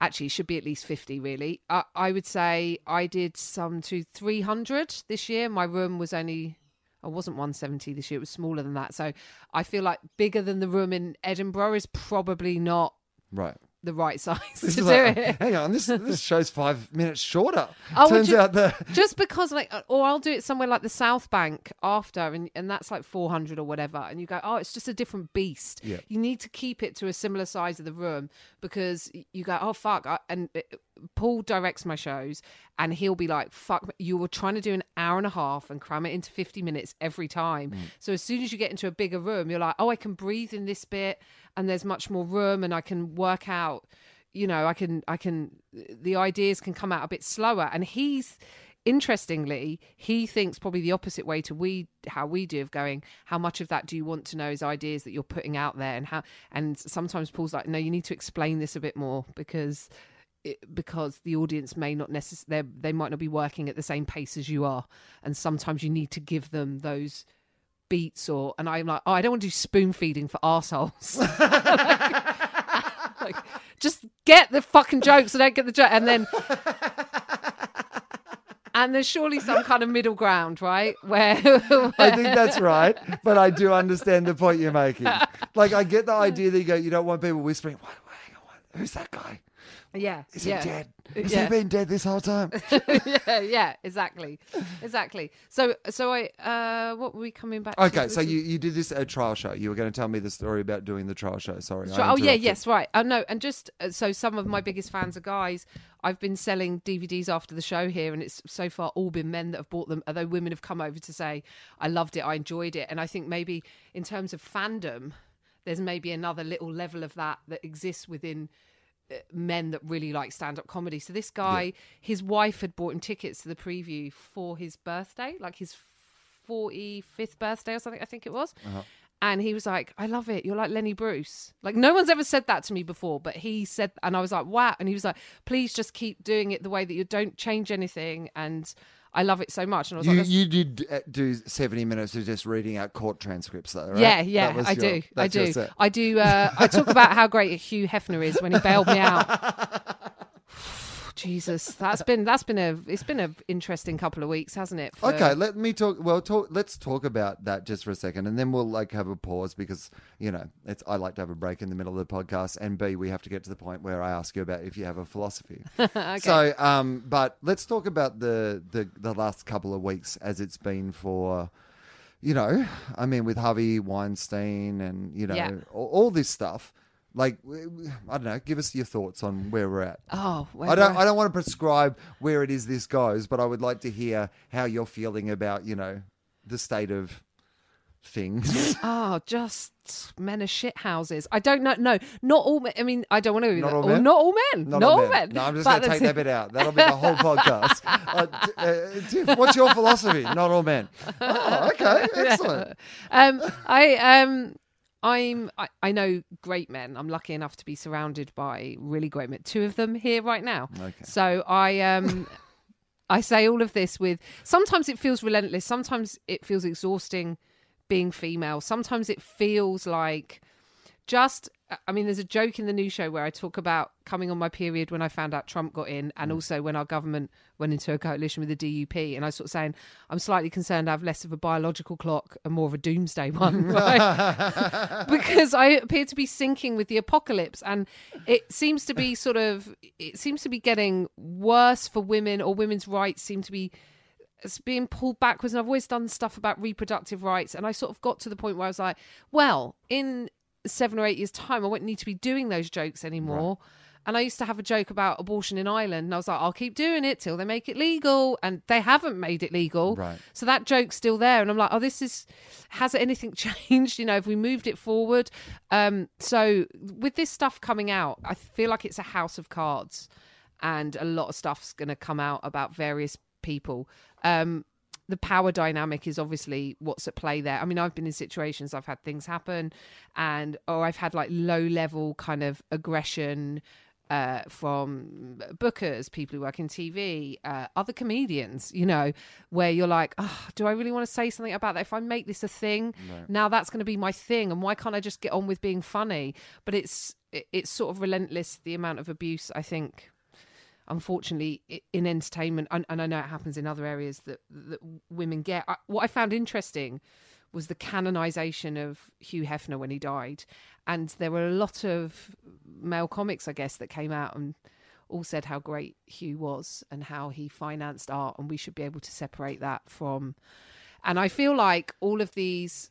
actually, it should be at least fifty. Really, I, I would say I did some to three hundred this year. My room was only. I wasn't 170 this year. It was smaller than that. So I feel like bigger than the room in Edinburgh is probably not Right. the right size This to do like, it. hang on, this this show's five minutes shorter. Oh, Turns you- out the just because like uh, or i'll do it somewhere like the south bank after and, and that's like 400 or whatever and you go oh it's just a different beast Yeah. you need to keep it to a similar size of the room because you go oh fuck I, and uh, paul directs my shows and he'll be like fuck you were trying to do an hour and a half and cram it into 50 minutes every time. Mm. So as soon as you get into a bigger room you're like oh i can breathe in this bit and there's much more room and i can work out you know i can i can the ideas can come out a bit slower. And he's interestingly he thinks probably the opposite way to we how we do of going how much of that do you want to know is ideas that you're putting out there and how and sometimes paul's like no you need to explain this a bit more because it, because the audience may not necessarily they might not be working at the same pace as you are and sometimes you need to give them those beats or and i'm like oh i don't want to do spoon feeding for assholes. like, just get the fucking jokes and don't get the joke and then and there's surely some kind of middle ground right where, I think that's right, but I do understand the point you're making. Like, I get the idea that you go, you don't want people whispering, what, what, hang on, what, who's that guy? Is yeah he dead? Has Yeah. he been dead this whole time? yeah yeah exactly exactly so so i uh what were we coming back to? Okay, so you, you did this at a trial show. You were going to tell me the story about doing the trial show. Sorry. I Sure. Oh yeah, yes, right. I know, and just uh, so some of my biggest fans are guys. I've been selling DVDs after the show here, and it's so far all been men that have bought them. Although women have come over to say, "I loved it, I enjoyed it," and I think maybe in terms of fandom, there's maybe another little level of that that exists within uh, men that really like stand-up comedy. So this guy, his wife had bought him tickets to the preview for his birthday, like his 45th birthday or something, I think it was. Uh-huh. And he was like, I love it. You're like Lenny Bruce. Like, no one's ever said that to me before, but he said, and I was like, wow. And he was like, please just keep doing it the way that you don't change anything. And I love it so much. And I was You, like, you did uh, do 70 minutes of just reading out court transcripts, though, right? yeah, yeah, I your- do. I do. I do. Uh, I talk about how great Hugh Hefner is when he bailed me out. Jesus, that's been that's been a it's been an interesting couple of weeks, hasn't it? for- Okay, let me talk. Well, talk. Let's talk about that just for a second, and then we'll like have a pause because you know it's. I like to have a break in the middle of the podcast, and B, we have to get to the point where I ask you about if you have a philosophy. Okay. So, um, but let's talk about the, the the last couple of weeks as it's been for, you know, I mean, with Harvey Weinstein and you know Yeah. all, all this stuff. Like, I don't know. Give us your thoughts on where we're at. Oh, where I don't. I don't want to prescribe where it is this goes, but I would like to hear how you're feeling about you know the state of things. Oh, just men are shit houses. I don't know. No, not all men. I mean, I don't want to. Not all men? Not all men. Not, all men. No, I'm just going to take that bit out. That'll be the whole podcast. Uh, uh, Tiff, what's your philosophy? Not all men. Oh, okay, excellent. um, I um, I'm I, I know great men. I'm lucky enough to be surrounded by really great men. Two of them here right now. Okay. So I um. I say all of this with sometimes it feels relentless, sometimes it feels exhausting being female, sometimes it feels like just I mean, there's a joke in the new show where I talk about coming on my period when I found out Trump got in, and mm. also when our government went into a coalition with the DUP. And I was sort of saying, I'm slightly concerned I have less of a biological clock and more of a doomsday one, right? because I appear to be sinking with the apocalypse, and it seems to be sort of, it seems to be getting worse for women, or women's rights seem to be it's being pulled backwards and I've always done stuff about reproductive rights and I sort of got to the point where I was like, well, in seven or eight years' time, I won't need to be doing those jokes anymore. And I used to have a joke about abortion in Ireland, and I was like, I'll keep doing it till they make it legal. And they haven't made it legal. Right. So that joke's still there. And I'm like, oh, this is, has anything changed? You know, have we moved it forward? Um, so with this stuff coming out, I feel like it's a house of cards. And a lot of stuff's going to come out about various people. Um, the power dynamic is obviously what's at play there. I mean, I've been in situations I've had things happen, and or I've had like low level kind of aggression uh, from bookers, people who work in TV, uh, other comedians, you know, where you're like, oh, do I really want to say something about that? If I make this a thing, now that's going to be my thing, and why can't I just get on with being funny? But it's it's sort of relentless the amount of abuse I think unfortunately in entertainment and, and i know it happens in other areas that, that women get. I, what i found interesting was the canonization of hugh hefner when he died. And there were a lot of male comics i guess that came out and all said how great hugh was and how he financed art and we should be able to separate that from and i feel like all of these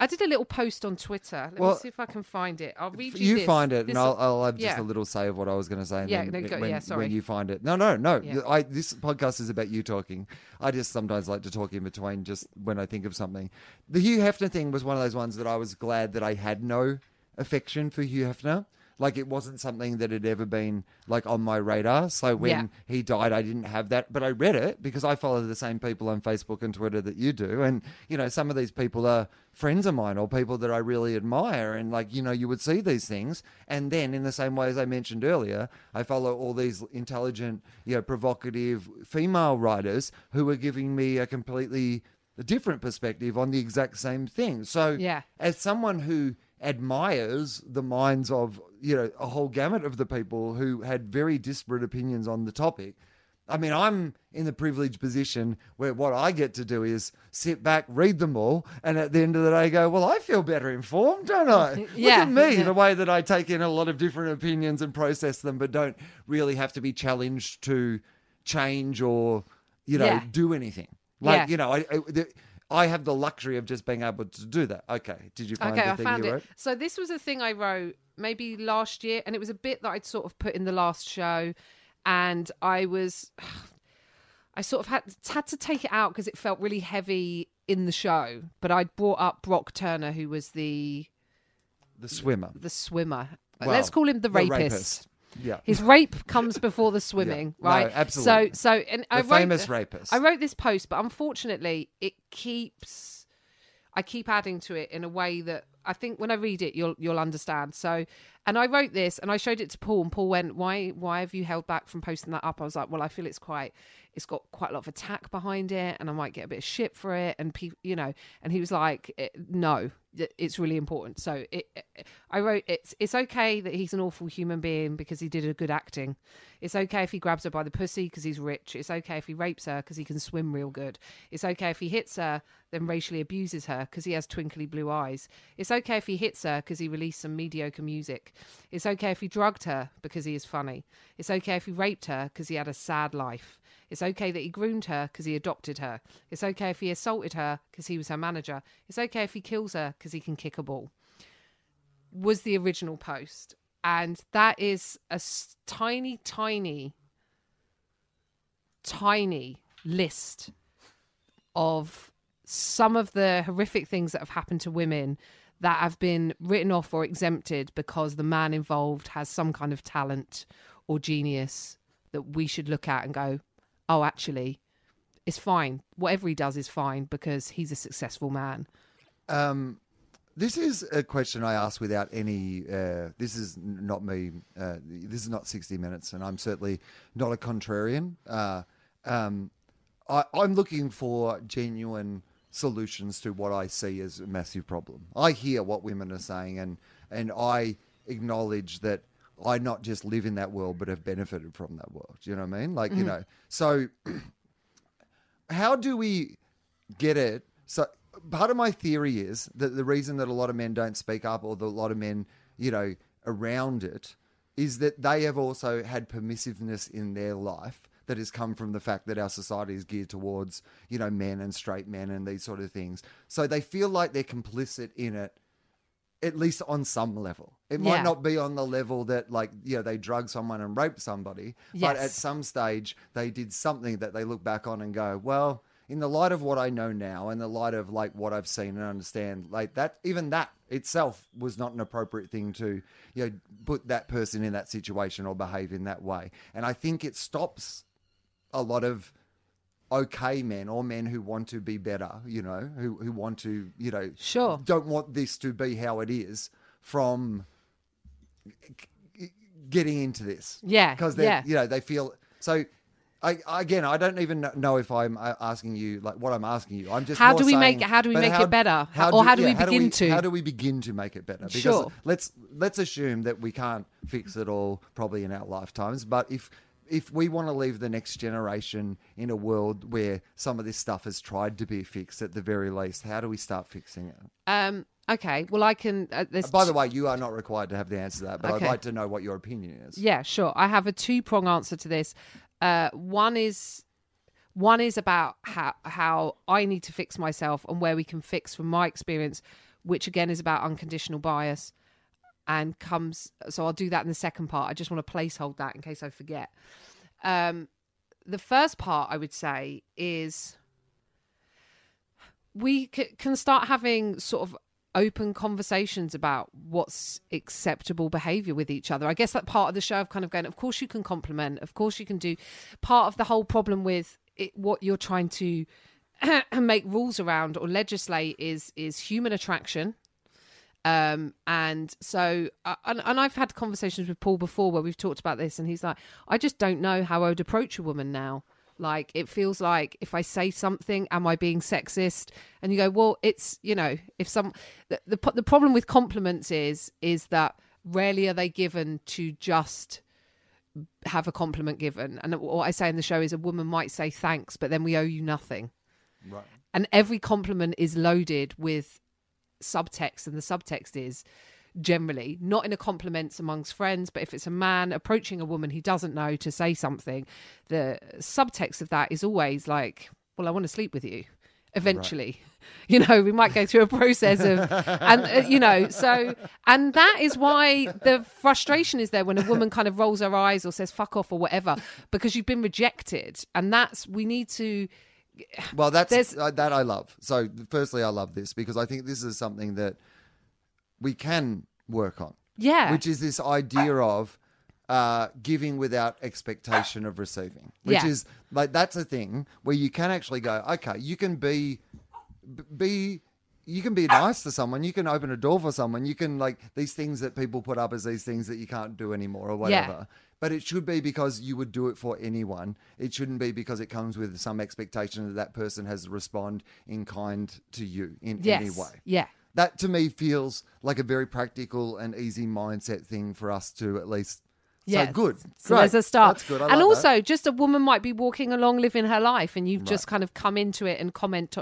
I did a little post on Twitter. Let Well, me see if I can find it. I'll read you. You find it, This- and I'll, I'll have just yeah. a little say of what I was going to say. Yeah, then go- when, yeah, sorry. when you find it. No, no, no. Yeah. I, this podcast is about you talking. I just sometimes like to talk in between just when I think of something. The Hugh Hefner thing was one of those ones that I was glad that I had no affection for Hugh Hefner. Like it wasn't something that had ever been like on my radar. So when Yeah. he died, I didn't have that, but I read it because I follow the same people on Facebook and Twitter that you do. And, you know, some of these people are friends of mine or people that I really admire. And, like, you know, you would see these things. And then, in the same way as I mentioned earlier, I follow all these intelligent, you know, provocative female writers who are giving me a completely different perspective on the exact same thing. So, Yeah. as someone who admires the minds of you know a whole gamut of the people who had very disparate opinions on the topic i mean i'm in the privileged position where what i get to do is sit back read them all and at the end of the day go well i feel better informed don't i Yeah, look at me the way that i take in a lot of different opinions and process them but don't really have to be challenged to change or you know Yeah. do anything like Yeah. you know I, I, the, I have the luxury of just being able to do that. Okay. Did you find Okay, the I thing found you it. wrote? So this was a thing I wrote maybe last year, and it was a bit that I'd sort of put in the last show, and I was, I sort of had had to take it out because it felt really heavy in the show. But I'd brought up Brock Turner, who was the The swimmer. the swimmer. Well, Let's call him the the rapist. Yeah. His rape comes before the swimming, No, right? absolutely. So, so, and I wrote famous rapist. I wrote this post, but unfortunately, it keeps. I keep adding to it in a way that I think when I read it, you'll you'll understand. So, and I wrote this and I showed it to Paul, and Paul went, "Why why have you held back from posting that up?" I was like, "Well, I feel it's quite, it's got quite a lot of attack behind it, and I might get a bit of shit for it." And people, you know, and he was like, "Eh, "No, it's really important." So, it, it- I wrote, "It's it's okay that he's an awful human being because he did a good acting. It's okay if he grabs her by the pussy because he's rich. It's okay if he rapes her because he can swim real good. It's okay if he hits her, then racially abuses her because he has twinkly blue eyes. It's okay if he hits her because he released some mediocre music. It's okay if he drugged her because he is funny. It's okay if he raped her because he had a sad life. It's okay that he groomed her because he adopted her. It's okay if he assaulted her because he was her manager. It's okay if he kills her because he can kick a ball was the original post. And that is a tiny, tiny, tiny list of some of the horrific things that have happened to women that have been written off or exempted because the man involved has some kind of talent or genius that we should look at and go, oh, actually, it's fine. Whatever he does is fine because he's a successful man. Um, this is a question I ask without any. Uh, this is not me. Uh, this is not sixty minutes, and I'm certainly not a contrarian. Uh, um, I, I'm looking for genuine solutions to what I see as a massive problem. I hear what women are saying, and and I acknowledge that I not just live in that world, but have benefited from that world. Do you know what I mean? Like, Mm-hmm. you know, so how do we get it? So part of my theory is that the reason that a lot of men don't speak up or that a lot of men, you know, around it is that they have also had permissiveness in their life that has come from the fact that our society is geared towards, you know, men and straight men and these sort of things. So they feel like they're complicit in it at least on some level. It might Yeah. not be on the level that like, you know, they drug someone and raped somebody, but at some stage they did something that they look back on and go, well, in the light of what I know now, in the light of like what I've seen and understand, like that, even that itself was not an appropriate thing to, you know, put that person in that situation or behave in that way. And I think it stops a lot of okay men or men who want to be better, you know, who, who want to, you know, Sure. don't want this to be how it is from getting into this. Yeah, Because they, yeah. you know, they feel so. I, again, I don't even know if I'm asking you like what I'm asking you. I'm just How do we make- saying, how do we make it better? how Or how do we yeah, begin to? How do we begin to make it better? Because Sure. let's let's assume that we can't fix it all probably in our lifetimes, but if if we want to leave the next generation in a world where some of this stuff has tried to be fixed at the very least, how do we start fixing it? Um. Okay. Well, I can. Uh, By the way, you are not required to have the answer to that, but Okay. I'd like to know what your opinion is. Yeah, sure. I have a two prong answer to this. Uh, one is one is about how how I need to fix myself and where we can fix from my experience, which again is about unconditional bias, and comes. So I'll do that in the second part. I just want to placehold that in case I forget. Um, the first part I would say is we c- can start having sort of open conversations about what's acceptable behavior with each other. I guess that part of the show of kind of going, of course you can compliment, of course you can do. Part of the whole problem with it, what you're trying to make rules around or legislate is is human attraction. Um, and so, uh, and, and I've had conversations with Paul before where we've talked about this, and he's like, I just don't know how I would approach a woman now. Like, it feels like if I say something, am I being sexist? And you go, well, it's you know, if some the the, the problem with compliments is is that rarely are they given to just have a compliment given. And what I say in the show is a woman might say thanks, but then we owe you nothing Right. and every compliment is loaded with subtext and the subtext is generally not in a compliments amongst friends but if it's a man approaching a woman he doesn't know to say something. The subtext of that is always like well i want to sleep with you eventually. You know we might go through a process of and uh, you know so and that is why the frustration is there when a woman kind of rolls her eyes or says fuck off or whatever because you've been rejected. And that's we need to Well, that's uh, that I love. So, firstly, I love this because I think this is something that we can work on, yeah. Which is this idea of uh, giving without expectation of receiving, which Yeah. is like that's a thing where you can actually go, okay, you can be be you can be nice to someone. You can open a door for someone. You can like these things that people put up as these things that you can't do anymore or whatever but it should be because you would do it for anyone it shouldn't be because it comes with some expectation that that person has to respond in kind to you in yes any way yeah that to me feels like a very practical and easy mindset thing for us to at least Yeah. so good So Great. there's a start. that's good I and like also, that. just a woman might be walking along living her life, and you've just kind of come into it and comment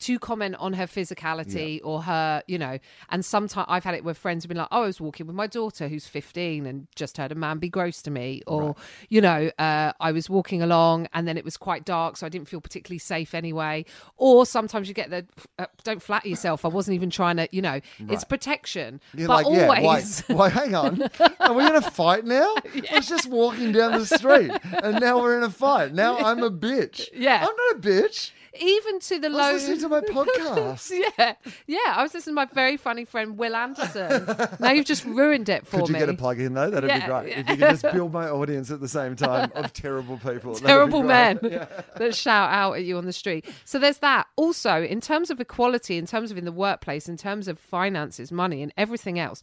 to, comment on her physicality or her, you know. And sometimes I've had it where friends have been like, "Oh, I was walking with my daughter who's 15 and just heard a man be gross to me," or you know, uh, I was walking along and then it was quite dark, so I didn't feel particularly safe anyway. Or sometimes you get the uh, don't flatter yourself. I wasn't even trying to, you know, it's protection, You're but like, always. yeah, wait, wait, hang on. Are we in a fight now? I was just walking down the street and now we're in a fight. Now I'm a bitch. Yeah. I'm not a bitch. Even to the I low was listening to my podcast. yeah, yeah. I was listening to my very funny friend Wil Anderson. now you've just ruined it for me. Could you me. get a plug in though? That'd Yeah, be great. yeah. If you could just build my audience at the same time of terrible people. that'd be Terrible great. men that shout out at you on the street. So there's that. Also, in terms of equality, in terms of in the workplace, in terms of finances, money, and everything else,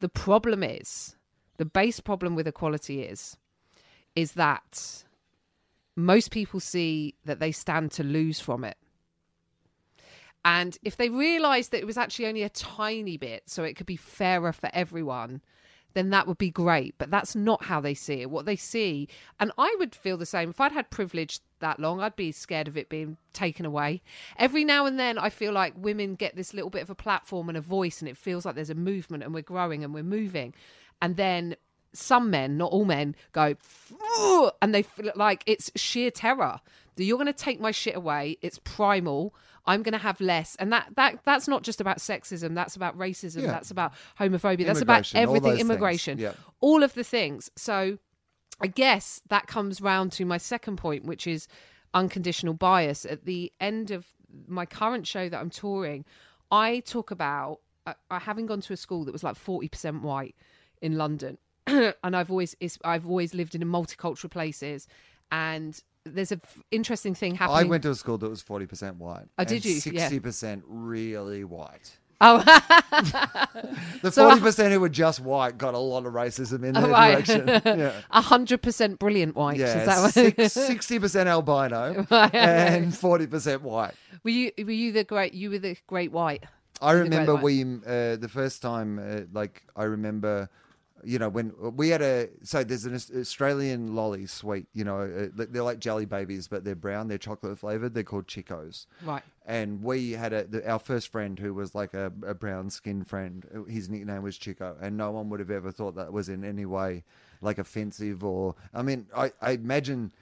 the problem is the base problem with equality is is that most people see that they stand to lose from it. And if they realised that it was actually only a tiny bit, so it could be fairer for everyone, then that would be great. But that's not how they see it. What they see, and I would feel the same if I'd had privilege that long, I'd be scared of it being taken away. Every now and then, I feel like women get this little bit of a platform and a voice, and it feels like there's a movement and we're growing and we're moving. And then some men, not all men, go, and they feel like it's sheer terror that you're going to take my shit away. It's primal. I'm going to have less, and that that that's not just about sexism. That's about racism. Yeah. That's about homophobia. That's about Immigration, all everything. Immigration, Yeah. all of the things. So, I guess that comes round to my second point, which is unconditional bias. At the end of my current show that I'm touring, I talk about uh, uh, having gone to a school that was like 40% white in London, and I've always I've always lived in multicultural places, and there's a f- interesting thing happening. I went to a school that was 40% white. Oh, did you? Yeah. 60% really white. oh, The So- 40% who were just white got a lot of racism in their right. direction. Yeah. hundred percent brilliant white. Yeah, is that what? 60% albino and 40% white. were you were you the great you were the great white? I great remember white. we uh, the first time, uh, like I remember, you know, when we had a so there's an Australian lolly sweet, you know, uh, they're like jelly babies, but they're brown, they're chocolate flavored, they're called Chicos. Right. And we had a the, our first friend who was like a, a brown skinned friend. His nickname was Chico, and no one would have ever thought that was in any way like offensive or. I mean, I, I imagine.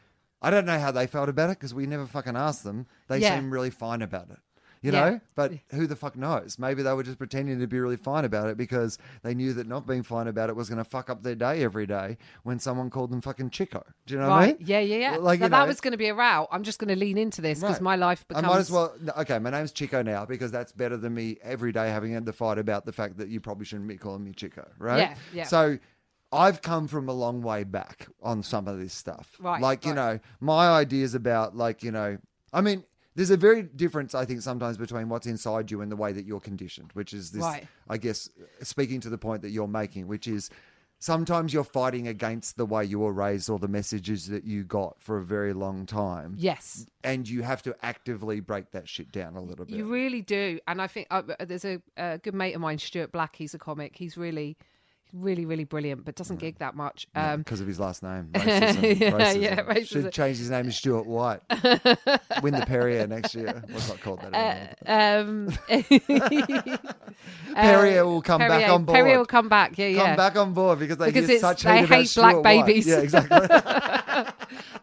I don't know how they felt about it because we never fucking asked them. They Yeah. seemed really fine about it, you Yeah. know. But who the fuck knows? Maybe they were just pretending to be really fine about it because they knew that not being fine about it was going to fuck up their day every day when someone called them fucking Chico. Do you know what I mean? Yeah, yeah, yeah. Like, you that know- was going to be a route. I'm just going to lean into this because Right. my life becomes. I might as well. Okay, my name's Chico now because that's better than me every day having had the fight about the fact that you probably shouldn't be calling me Chico, right? Yeah, yeah. So I've come from a long way back on some of this stuff. Right, Like, you know, my ideas about, like, you know, I mean, there's a very difference, I think, sometimes between what's inside you and the way that you're conditioned, which is this, Right. I guess, speaking to the point that you're making, which is sometimes you're fighting against the way you were raised or the messages that you got for a very long time Yes, and you have to actively break that shit down a little bit. you really do. And I think uh, there's a, a good mate of mine, Stuart Black. He's a comic. He's really, really, really brilliant, but doesn't gig that much. Um, because of his last name. Racism. Yeah, racism. yeah, racism. Should change his name to Stuart White. Win the Perrier next year. What's not called that anymore. um, Perrier will come back Perrier- on board. Perrier will come back. Yeah, yeah. Come back on board because they Because hear it's- such they hate, about hate black Stuart White. babies. Yeah, exactly.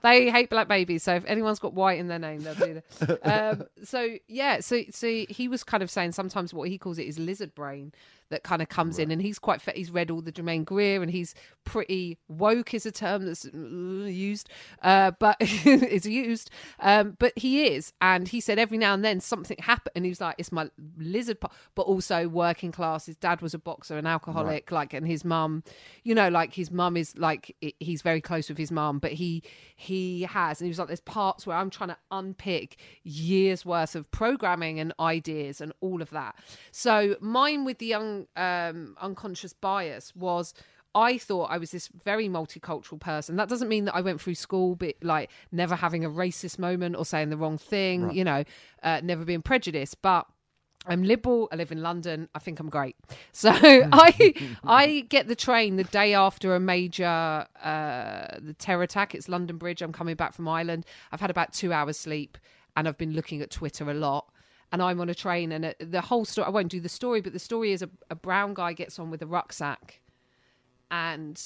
they hate black babies. So if anyone's got white in their name, they'll do that. um, so yeah, so so he was kind of saying sometimes what he calls it is lizard brain that kind of comes in, and he's quite fa- he's read all the Germaine Greer, and he's pretty woke is a term that's used, uh, but it's used, um, but he is, and he said every now and then something happened, and he was like, it's my lizard, part, but also working class. His dad was a boxer, an alcoholic, like, and his mum, you know, like his mum is like he's very close with his mum, but he he has, and he was like, there's parts where I'm trying to unpick years worth of programming and ideas and all of that. So mine with the young um, unconscious bias was. I thought I was this very multicultural person. That doesn't mean that I went through school, but like never having a racist moment or saying the wrong thing, you know, uh, never being prejudiced. But I'm liberal. I live in London. I think I'm great. So I I get the train the day after a major uh, the terror attack. It's London Bridge. I'm coming back from Ireland. I've had about two hours sleep, and I've been looking at Twitter a lot. And I'm on a train, and uh the whole story. I won't do the story, but the story is a, a brown guy gets on with a rucksack, and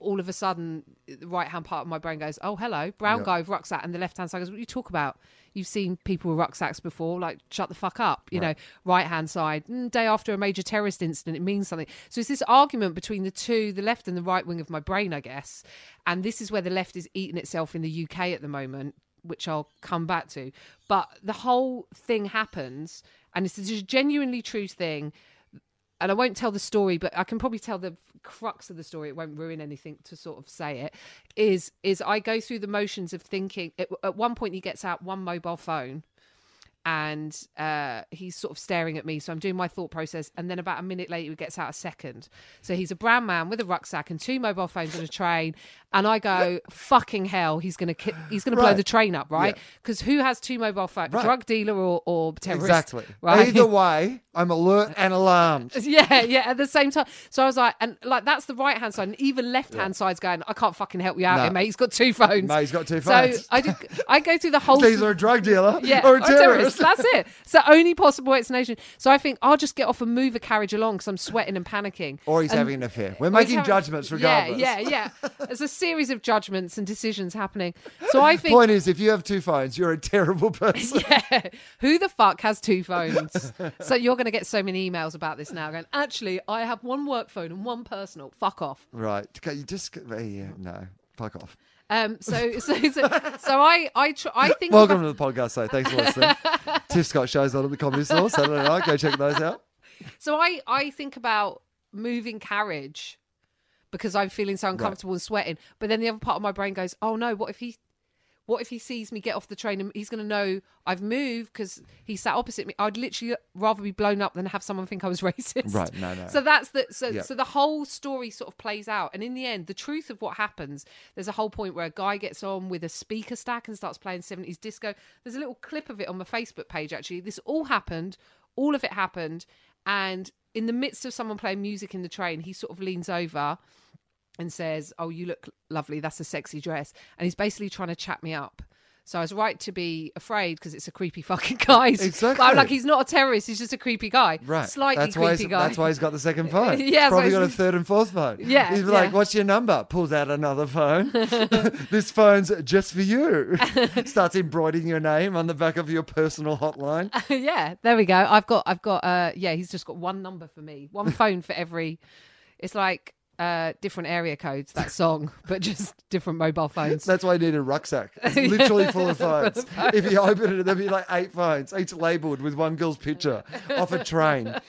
all of a sudden the right hand part of my brain goes, Oh, hello, brown Yeah. guy with rucksack and the left hand side goes, What you talk about? You've seen people with rucksacks before, like shut the fuck up. You know, right hand side, mm, day after a major terrorist incident, it means something. So it's this argument between the two, the left and the right wing of my brain, I guess. And this is where the left is eating itself in the UK at the moment, which I'll come back to. But the whole thing happens, and it's a genuinely true thing and I won't tell the story, but I can probably tell the crux of the story. It won't ruin anything to sort of say it. Is is I go through the motions of thinking. At, at one point, he gets out one mobile phone, and uh, he's sort of staring at me. So I'm doing my thought process, and then about a minute later, he gets out a second. So he's a brown man with a rucksack and two mobile phones and a train, and I go, "Fucking hell, he's gonna ki- he's gonna blow the train up, right? Yeah. Because who has two mobile phones? Right. Drug dealer or, or terrorist? Exactly. Right. Either way, I'm alert and alarmed. Yeah, yeah, at the same time. So I was like, and like that's the right hand side, and even left hand side's going, I can't fucking help you out No. here, mate. He's got two phones. Mate, he's got two phones. so. I did, I go through the whole. He's either a drug dealer yeah, or a terrorist. That's it. It's the only possible explanation. So I think I'll just get off and move a carriage along because I'm sweating and panicking. Or he's And- having an affair. We're making having- judgments regardless. Yeah, yeah, yeah. There's a series of judgments and decisions happening. So I think the Point is, if you have two phones, you're a terrible person. yeah. Who the fuck has two phones? so you're going to get so many emails about this now going, actually, I have one work phone and one personal. Fuck off. right. Okay, You just yeah, no. Fuck off. Um, so, so, so, so I, I, tr- I think Welcome about- to the podcast. So thanks for listening. Tiff's got shows on at the Comedy Store Saturday night. Go check those out. so I, I think about moving carriage because I'm feeling so uncomfortable and sweating. But then the other part of my brain goes, oh no, what if he, what if he sees me get off the train and he's going to know I've moved because he sat opposite me? I'd literally rather be blown up than have someone think I was racist. Right, no, no. So that's the so Yeah. so the whole story sort of plays out, and in the end, the truth of what happens. There's a whole point where a guy gets on with a speaker stack and starts playing 70s disco. There's a little clip of it on my Facebook page. Actually, this all happened. All of it happened, and in the midst of someone playing music in the train, he sort of leans over and says, "Oh, you look lovely. That's a sexy dress." And he's basically trying to chat me up. So I was right to be afraid because it's a creepy fucking guy. Exactly. But I'm like, he's not a terrorist. He's just a creepy guy. Right. Slightly that's creepy guy. That's why he's got the second phone. Yeah, He's probably got a third and fourth phone. Yeah, He's yeah. like, what's your number? Pulls out another phone. this phone's just for you. Starts embroidering your name on the back of your personal hotline. yeah, there we go. I've got, I've got, uh, yeah, he's just got one number for me, one phone for every. It's like uh different area codes that song, but just different mobile phones. That's why you need a rucksack. It's literally full of phones. If you open it, there'll be like eight phones, each labelled with one girl's picture off a train.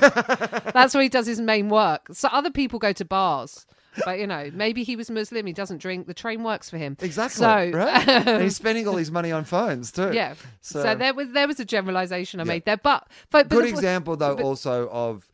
That's where he does his main work. So other people go to bars. But you know, maybe he was Muslim. He doesn't drink. The train works for him. Exactly. So, right? and he's spending all his money on phones too. yeah. So, So, there was there was a generalization I made there, but but, but good the- example though but- also of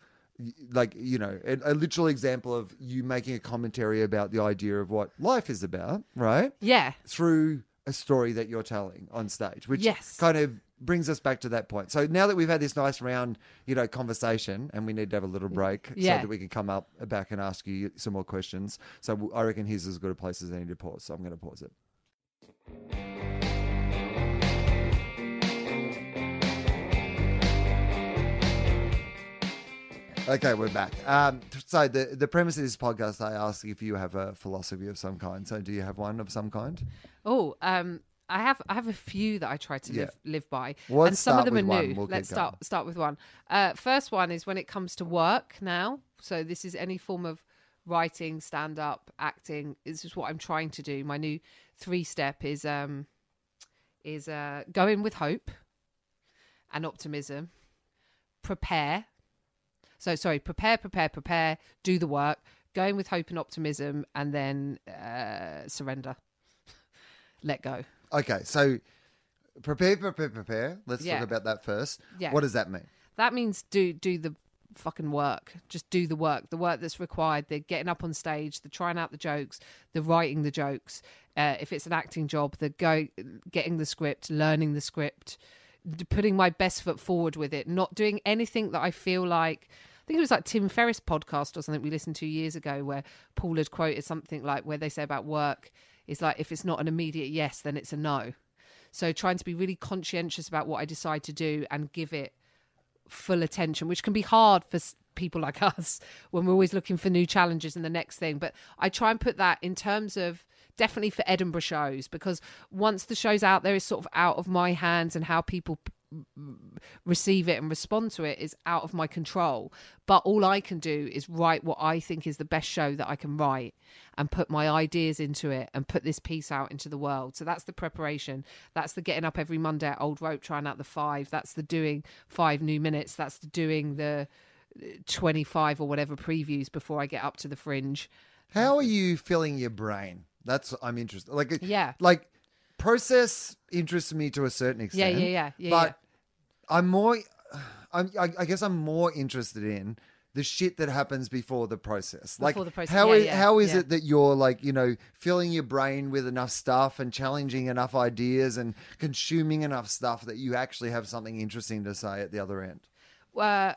like you know a, a literal example of you making a commentary about the idea of what life is about right? Yeah, through a story that you're telling on stage which Yes. kind of brings us back to that point. So now that we've had this nice round you know conversation and we need to have a little break Yeah. so that we can come up back and ask you some more questions. So i reckon here's as good a place as any to pause so i'm going to pause it Okay, we're back. Um, so the the premise of this podcast, I ask if you have a philosophy of some kind. So, do you have one of some kind? Oh, um, I have I have a few that I try to live live by, Well, and let's some of start them are with one. new. We'll keep Let's going. start start with one. Uh, first one is when it comes to work now. So this is any form of writing, stand up, acting. This is what I'm trying to do. My new three step is um is uh go in with hope and optimism. Prepare. So sorry, prepare, prepare, prepare. Do the work. Going with hope and optimism, and then uh, surrender. Let go. Okay, so prepare, prepare, prepare. Let's Yeah. talk about that first. Yeah. What does that mean? That means do do the fucking work. Just do the work. The work that's required. The getting up on stage, the trying out the jokes, the writing the jokes. Uh, if it's an acting job, the go getting the script, learning the script, putting my best foot forward with it. Not doing anything that I feel like. I think it was like Tim Ferriss podcast or something we listened to years ago where Paul had quoted something like where they say about work is like if it's not an immediate yes, then it's a no. So trying to be really conscientious about what I decide to do and give it full attention, which can be hard for people like us when we're always looking for new challenges and the next thing. But I try and put that in terms of definitely for Edinburgh shows because once the show's out there, it's sort of out of my hands and how people receive it and respond to it is out of my control. But all I can do is write what I think is the best show that I can write and put my ideas into it and put this piece out into the world. So that's the preparation. That's the getting up every Monday at Old Rope, trying out the five. That's the doing five new minutes. That's the doing the uh, 25 or whatever previews before I get up to the fringe. How are you filling your brain? That's I'm interested. Like Yeah. like process interests me to a certain extent. yeah, yeah, yeah. but yeah. I'm more. I'm, I, I guess I'm more interested in the shit that happens before the process. like, Before the process, how yeah, is- yeah, how is yeah. it that you're like, you know, filling your brain with enough stuff and challenging enough ideas and consuming enough stuff that you actually have something interesting to say at the other end? uh,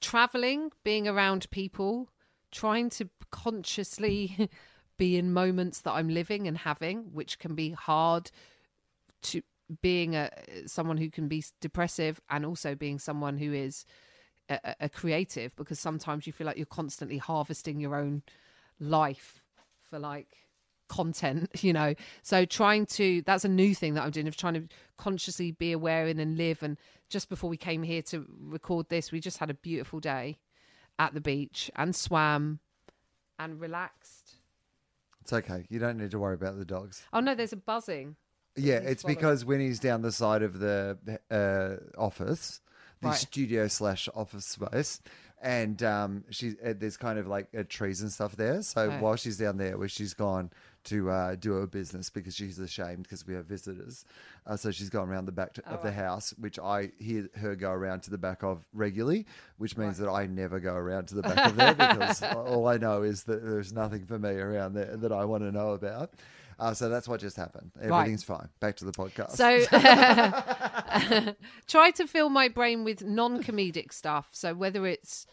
traveling, being around people, trying to consciously be in moments that I'm living and having, which can be hard to being a someone who can be depressive and also being someone who is a, a- creative because sometimes you feel like you're constantly harvesting your own life for like content you know so trying to that's a new thing that i'm doing of trying to consciously be aware in and live and just before we came here to record this we just had a beautiful day at the beach and swam and relaxed It's okay. You don't need to worry about the dogs. oh no there's a buzzing Yeah, it's because when he's down the side of the uh, office, the Right. studio slash office space, and um, she's uh, there's kind of like uh, trees and stuff there. So Right. while she's down there, where she's gone to uh, do her business because she's ashamed because we have visitors, uh, so she's gone around the back to, of the house, which I hear her go around to the back of regularly, which means that I never go around to the back of there because all I know is that there's nothing for me around there that I want to know about. Uh, so that's what just happened. Everything's fine. Back to the podcast. So try to fill my brain with non-comedic stuff. So whether it's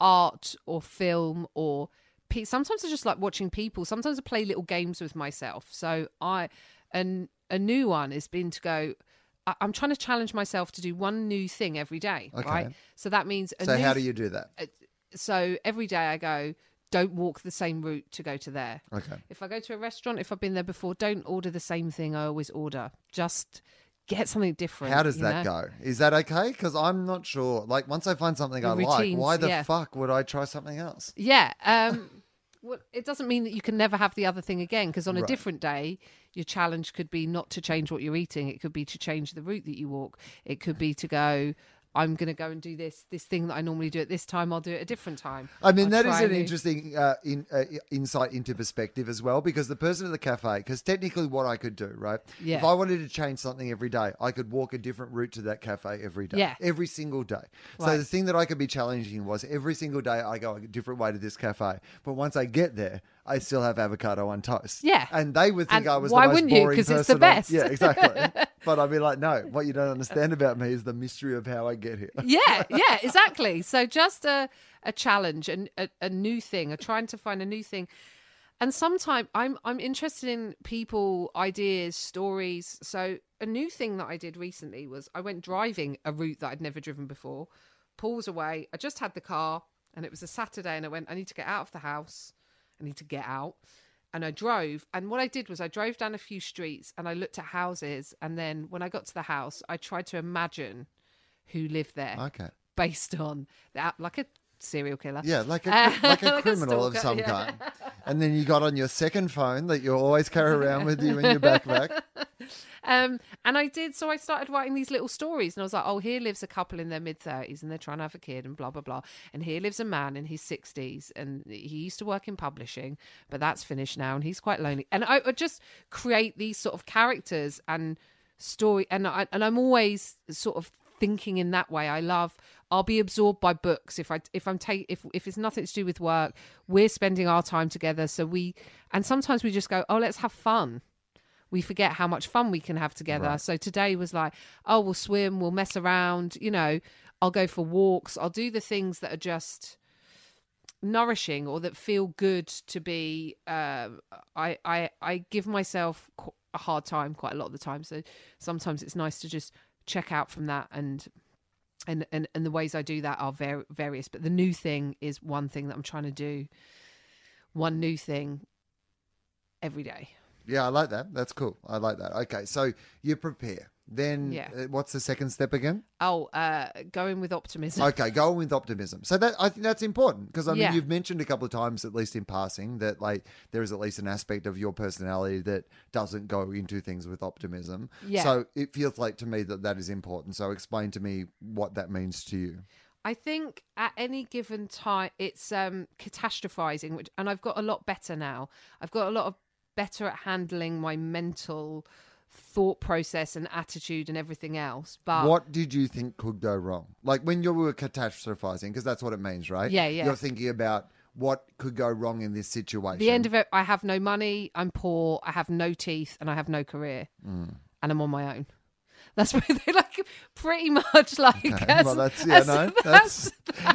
art or film or pe- sometimes I just like watching people. Sometimes I play little games with myself. So I and a new one has been to go. I- I'm trying to challenge myself to do one new thing every day. Okay. Right. So that means a So how do you do that? so every day I go, don't walk the same route to go to there. Okay. If I go to a restaurant, if I've been there before, don't order the same thing I always order. Just get something different. How does that know? go? Is that okay? Because I'm not sure. Like once I find something The I like, why the yeah. fuck would I try something else? Yeah. Um, well, it doesn't mean that you can never have the other thing again because on a Right. different day, your challenge could be not to change what you're eating. It could be to change the route that you walk. It could be to go. I'm going to go and do this this thing that I normally do at this time. I'll do it a different time. I mean, I'll that is an new- interesting uh, in, uh, insight into perspective as well, because the person at the cafe, because technically what I could do, right? Yeah. If I wanted to change something every day, I could walk a different route to that cafe every day. Yeah. Every single day. So Right. the thing that I could be challenging was every single day I go a different way to this cafe. But once I get there, I still have avocado on toast. Yeah. And they would think And I was why the most wouldn't you? boring 'Cause it's person the on- best. Yeah, exactly. but I'd be like, no, what you don't understand about me is the mystery of how I get here. yeah, yeah, exactly. So just a a challenge and a, a new thing, a trying to find a new thing. And sometimes I'm I'm interested in people, ideas, stories. So a new thing that I did recently was I went driving a route that I'd never driven before. Paul was away. I just had the car, and it was a Saturday, and I went. I need to get out of the house. I need to get out. And I drove. And what I did was I drove down a few streets and I looked at houses. And then when I got to the house, I tried to imagine who lived there Okay. based on that, like a serial killer. Yeah, like a, Uh, like a like a criminal of some yeah. kind. And then you got on your second phone that you always carry around with you in your backpack. Um, and I did, so I started writing these little stories, and I was like, oh, here lives a couple in their mid 30s, and they're trying to have a kid, and blah, blah, blah. And here lives a man in his 60s, and he used to work in publishing, but that's finished now, and he's quite lonely. And I would just create these sort of characters and story, and, I, and I'm always sort of thinking in that way. I love. I'll be absorbed by books if I if I'm take if if it's nothing to do with work. We're spending our time together, so we and sometimes we just go, oh, let's have fun we forget how much fun we can have together. So today was like, oh, we'll swim, we'll mess around, you know, I'll go for walks, I'll do the things that are just nourishing or that feel good to be. Uh, I I I give myself a hard time quite a lot of the time, so sometimes it's nice to just check out from that and. And, and and the ways I do that are var- various, but the new thing is one thing that I'm trying to do. One new thing every day. Yeah, I like that. That's cool. I like that. Okay, so you prepare. Then Yeah. uh, what's the second step again? Oh, uh, going with optimism. Okay, going with optimism. So that I think that's important because I mean Yeah. you've mentioned a couple of times, at least in passing, that like there is at least an aspect of your personality that doesn't go into things with optimism. Yeah. So it feels like to me that that is important. So explain to me what that means to you. I think at any given time, it's um, catastrophizing, which, and I've got a lot better now. I've got a lot of better at handling my mental thought process and attitude and everything else. But what did you think could go wrong? Like when you were catastrophizing, because that's what it means, right? Yeah, yeah. You're thinking about what could go wrong in this situation. the end of it, I have no money, I'm poor, I have no teeth, and I have no career, Mm. and I'm on my own. That's pretty, like pretty much like. Okay, as- well, that's yeah, as- no, that's.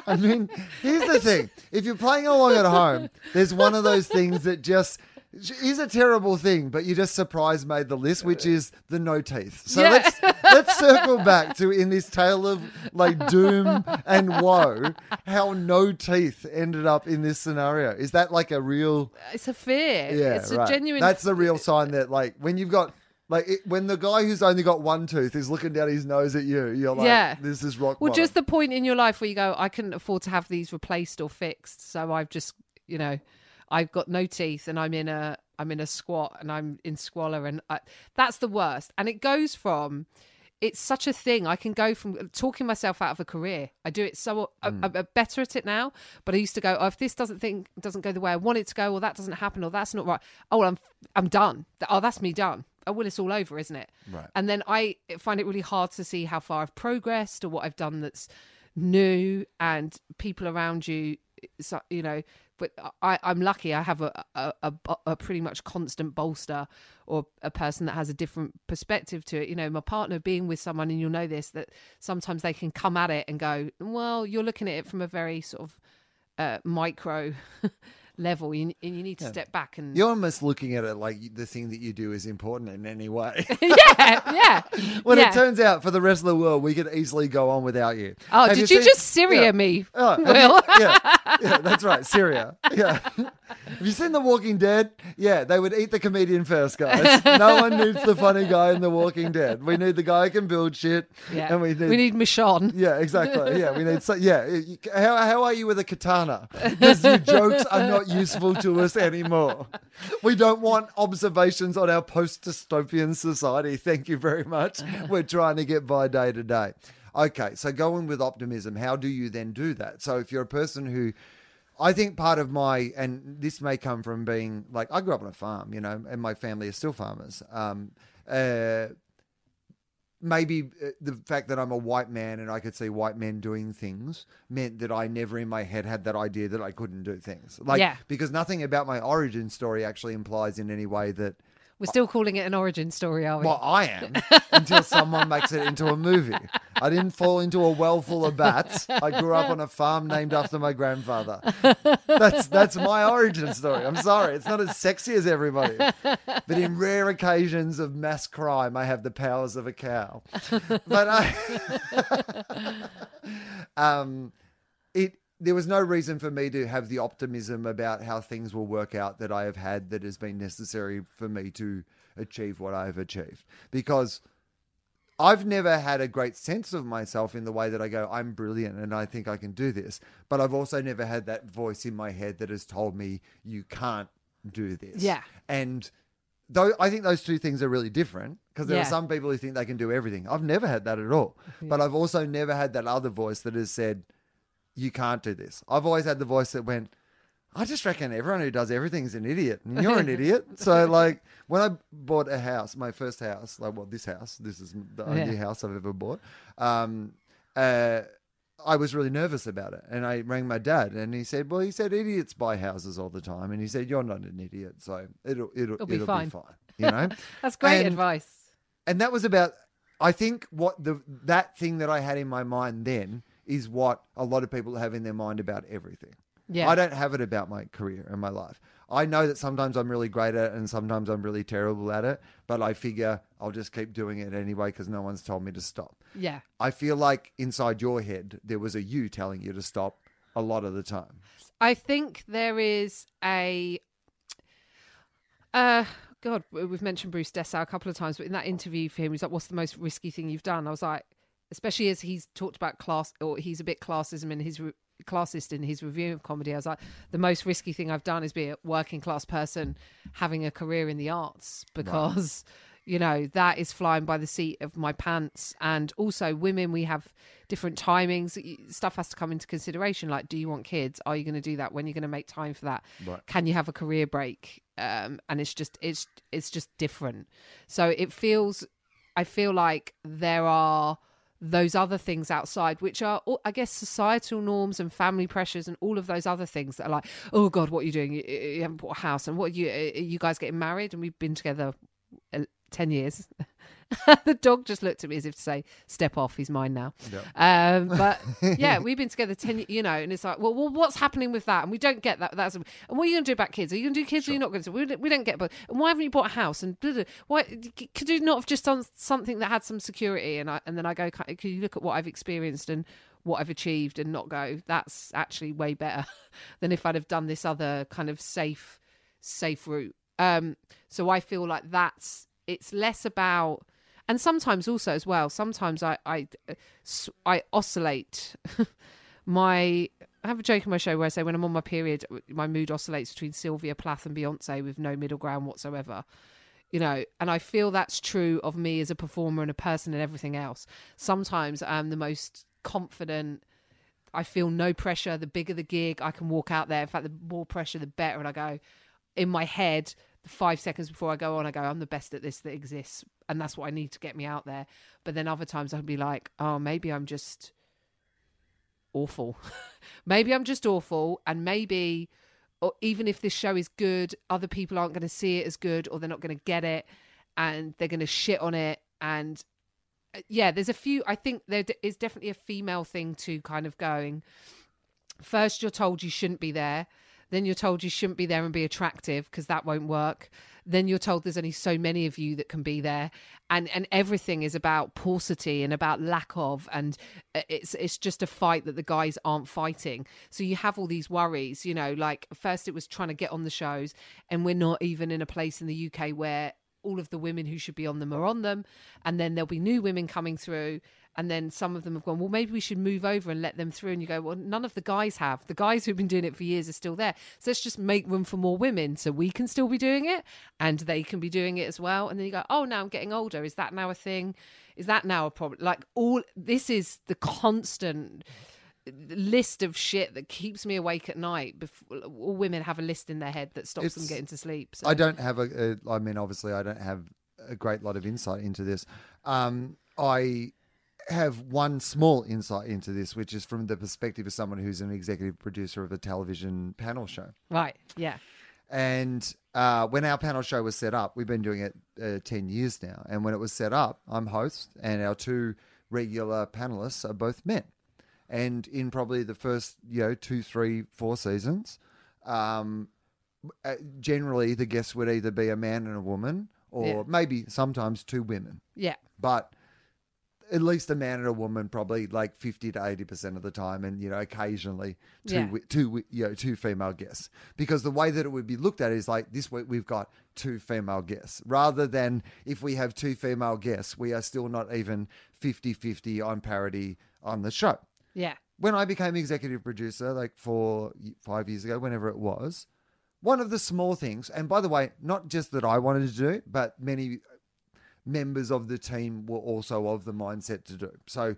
I mean, here's the thing: if you're playing along at home, there's one of those things that just is a terrible thing, but you just surprise made the list, which is the no teeth. So Yeah. let's let's circle back to in this tale of like doom and woe, how no teeth ended up in this scenario. Is that like a real? It's a fear. Yeah, it's right. a genuine. That's the real sign that like when you've got. Like it, when the guy who's only got one tooth is looking down his nose at you, you're like, Yeah. "This is rock well, bottom." just the point in your life where you go, I couldn't afford to have these replaced or fixed, so I've just, you know, I've got no teeth and I'm in a, I'm in a squat and I'm in squalor, and I, that's the worst. And it goes from, it's such a thing. I can go from talking myself out of a career. I do it so Hmm. I, I'm better at it now. But I used to go, oh, if this doesn't think doesn't go the way I want it to go, or that doesn't happen, or that's not right. Oh, well, I'm I'm done. Oh, that's me done. Oh, well, it's all over, isn't it? Right. And then I find it really hard to see how far I've progressed or what I've done that's new and people around you, you know. But I, I'm lucky. I have a, a, a, a pretty much constant bolster or a person that has a different perspective to it. You know, my partner being with someone, and you'll know this, that sometimes they can come at it and go, well, you're looking at it from a very sort of uh, micro level, and and you need to step back and You're almost looking at it like the thing that you do is important in any way. yeah, yeah. when yeah. it turns out for the rest of the world, we could easily go on without you. Oh, Have did you, seen- just Syria Yeah. me? Oh, Wil? you- yeah, yeah, that's right, Syria. Yeah. Have you seen The Walking Dead? Yeah, they would eat the comedian first, guys. No one needs the funny guy in The Walking Dead. We need the guy who can build shit. Yeah. And we need, we need Michonne. Yeah, exactly. Yeah, we need. So, yeah, how how are you with a katana? Because your jokes are not useful to us anymore. We don't want observations on our post-dystopian society. Thank you very much. We're trying to get by day to day. Okay, so going with optimism, how do you then do that? So if you're a person who I think part of my, and this may come from being like, I grew up on a farm, you know, and my family are still farmers. Um, uh, maybe uh, the fact that I'm a white man and I could see white men doing things meant that I never in my head had that idea that I couldn't do things. Like, Yeah. because nothing about my origin story actually implies in any way that, We're still calling it an origin story, are we? well, I am until someone makes it into a movie. I didn't fall into a well full of bats. I grew up on a farm named after my grandfather. That's that's my origin story. I'm sorry, it's not as sexy as everybody, but in rare occasions of mass crime, I have the powers of a cow. But I, um, it there was no reason for me to have the optimism about how things will work out that I have had that has been necessary for me to achieve what I have achieved because. I've never had a great sense of myself in the way that I go, I'm brilliant and I think I can do this. But I've also never had that voice in my head that has told me, you can't do this. Yeah. And though I think those two things are really different because there Yeah. are some people who think they can do everything. I've never had that at all. But I've also never had that other voice that has said, you can't do this. I've always had the voice that went, I just reckon everyone who does everything is an idiot. And you're an idiot. So, like, when I bought a house, my first house, like, well, this house, this is the only Yeah. house I've ever bought. Um, uh, I was really nervous about it. And I rang my dad and he said, Well, he said idiots buy houses all the time. And he said, You're not an idiot. So it'll, it'll, It'll be it'll fine. be fine. You know? That's great and- advice. and that was about i think what the that thing that i had in my mind then is what a lot of people have in their mind about everything Yeah. i don't have it about my career and my life i know that sometimes i'm really great at it and sometimes i'm really terrible at it but i figure i'll just keep doing it anyway because no one's told me to stop Yeah. i feel like inside your head there was a you telling you to stop a lot of the time I think there is a. Uh, God, we've mentioned Bruce Dessau a couple of times, but in that interview for him, he's like, "What's the most risky thing you've done?" I was like, especially as he's talked about class, or he's a bit classism in his re- classist in his review of comedy. I was like, the most risky thing I've done is be a working class person having a career in the arts because. You know, that is flying by the seat of my pants. And also, women, we have different timings. Stuff has to come into consideration. Like, do you want kids? Are you going to do that? When are you going to make time for that? Right. Can you have a career break? um, and it's just it's it's just different. So it feels, I feel like there are those other things outside, which are, I guess, societal norms and family pressures and all of those other things that are like, oh God, what are you doing? You, haven't bought a house, and what are you? Are you guys getting married? And we've been together uh, ten years. the dog just looked at me as if to say, "Step off, he's mine now." Um, but yeah, we've been together ten, you know, and it's like, well, well, what's happening with that? And we don't get that. That's and what are you going to do about kids? Are you going to do kids? Or are you not going to? We don't, we don't get. But and why haven't you bought a house? And blah, blah, why could you not have just done something that had some security? And I and then I go, can you look at what I've experienced and what I've achieved and not go, that's actually way better than if I'd have done this other kind of safe, safe route. Um, so I feel like that's it's less about and sometimes also as well sometimes i i uh, i oscillate. My i have a joke in my show where i say when i'm on my period my mood oscillates between sylvia plath and beyonce with no middle ground whatsoever. You know and i feel that's true of me as a performer and a person and everything else. Sometimes i'm the most confident. I feel no pressure. The bigger the gig i can walk out there. In fact the more pressure the better. And i go in my head five seconds before I go on, I go, I'm the best at this that exists. And that's what I need to get me out there. But then other times I'll be like, oh, maybe I'm just awful. maybe I'm just awful. And maybe, or even if this show is good, other people aren't going to see it as good or they're not going to get it and they're going to shit on it. And uh, yeah, there's a few, I think there is definitely a female thing to kind of going, first, you're told you shouldn't be there then you're told you shouldn't be there and be attractive because that won't work. Then you're told there's only so many of you that can be there, and and everything is about paucity and about lack of, and uh, it's it's just a fight that the guys aren't fighting. So you have all these worries, you know. Like first it was trying to get on the shows, and we're not even in a place in the UK where all of the women who should be on them are on them, and then there'll be new women coming through, and then some of them have gone well maybe we should move over and let them through and you go well none of the guys have the guys who've been doing it for years are still there so let's just make room for more women so we can still be doing it and they can be doing it as well and then you go oh now i'm getting older is that now a thing is that now a problem like all this is the constant list of shit that keeps me awake at night before all women have a list in their head that stops them getting to sleep so. I don't have a, a. I mean, obviously, I don't have a great lot of insight into this. Um, I have one small insight into this, which is from the perspective of someone who's an executive producer of a television panel show. right yeah And uh, when our panel show was set up, we've been doing it uh, 10 years now. And when it was set up, I'm host, and our two regular panelists are both men. And in probably the first, you know, two, three, four seasons, um, uh, generally the guests would either be a man and a woman, or Yeah. maybe sometimes two women. yeah But at least a man and a woman, probably like fifty to eighty percent of the time, and you know, occasionally two, Yeah. two, you know, two female guests. Because the way that it would be looked at is like this week we've got two female guests, rather than if we have two female guests, we are still not even 50-50 on parity on the show. yeah When I became executive producer, like four, five years ago, whenever it was, one of the small things, and by the way, not just that I wanted to do, but many members of the team were also of the mindset to do. So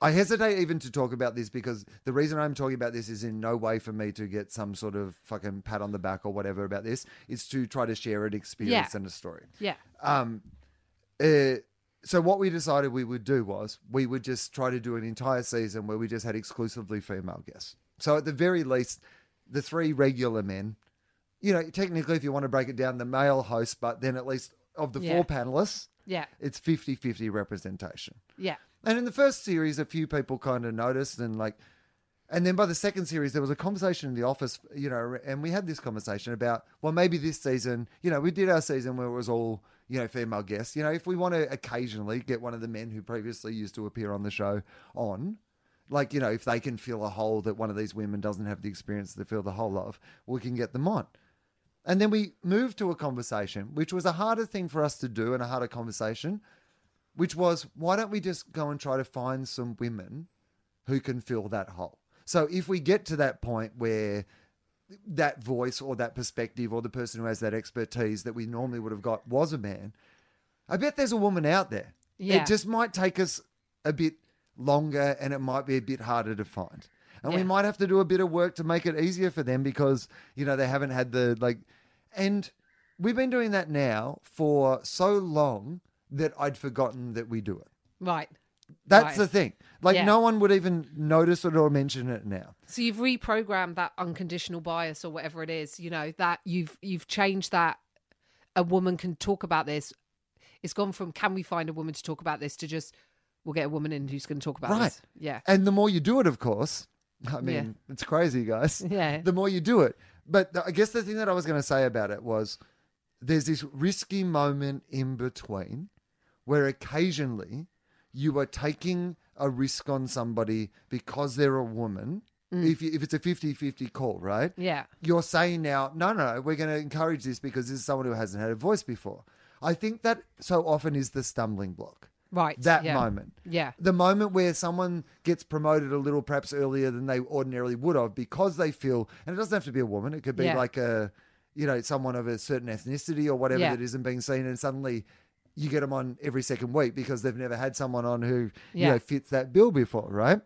I hesitate even to talk about this because the reason I'm talking about this is in no way for me to get some sort of fucking pat on the back or whatever about this. It's to try to share an experience Yeah. and a story. yeah Um, uh, so what we decided we would do was we would just try to do an entire season where we just had exclusively female guests. So at the very least, the three regular men, you know, technically if you want to break it down, the male host, but then at least of the Yeah. four panelists, yeah it's 50-50 representation. yeah And in the first series, a few people kind of noticed and like, and then by the second series, there was a conversation in the office, you know, and we had this conversation about, well, maybe this season, you know, we did our season where it was all, you know, female guests. You know, if we want to occasionally get one of the men who previously used to appear on the show on, like, you know, if they can fill a hole that one of these women doesn't have the experience to fill the hole of, we can get them on. And then we moved to a conversation, which was a harder thing for us to do and a harder conversation, which was why don't we just go and try to find some women who can fill that hole? So if we get to that point where that voice or that perspective or the person who has that expertise that we normally would have got was a man, I bet there's a woman out there. Yeah. It just might take us a bit longer and it might be a bit harder to find. And we might have to do a bit of work to make it easier for them because, you know, they haven't had the like and we've been doing that now for so long that I'd forgotten that we do it. Right. That's Right. the thing. Like Yeah. no one would even notice it or mention it now. So you've reprogrammed that unconditional bias or whatever it is, you know, that you've you've changed that a woman can talk about this. It's gone from can we find a woman to talk about this to just we'll get a woman in who's going to talk about Right. this. Yeah. And the more you do it, of course, I mean, Yeah. it's crazy, guys. Yeah. The more you do it. But I guess the thing that I was going to say about it was there's this risky moment in between where occasionally you are taking a risk on somebody because they're a woman. Mm. If, you, if it's a 50 50 call, right? Yeah. you're saying now, no, no, no, we're going to encourage this because this is someone who hasn't had a voice before. I think that so often is the stumbling block. Right. That yeah. moment. Yeah. The moment where someone gets promoted a little perhaps earlier than they ordinarily would have because they feel, and it doesn't have to be a woman, it could be Yeah. like a, you know, someone of a certain ethnicity or whatever Yeah. that isn't being seen, and suddenly you get them on every second week because they've never had someone on who, you know, fits that bill before, right?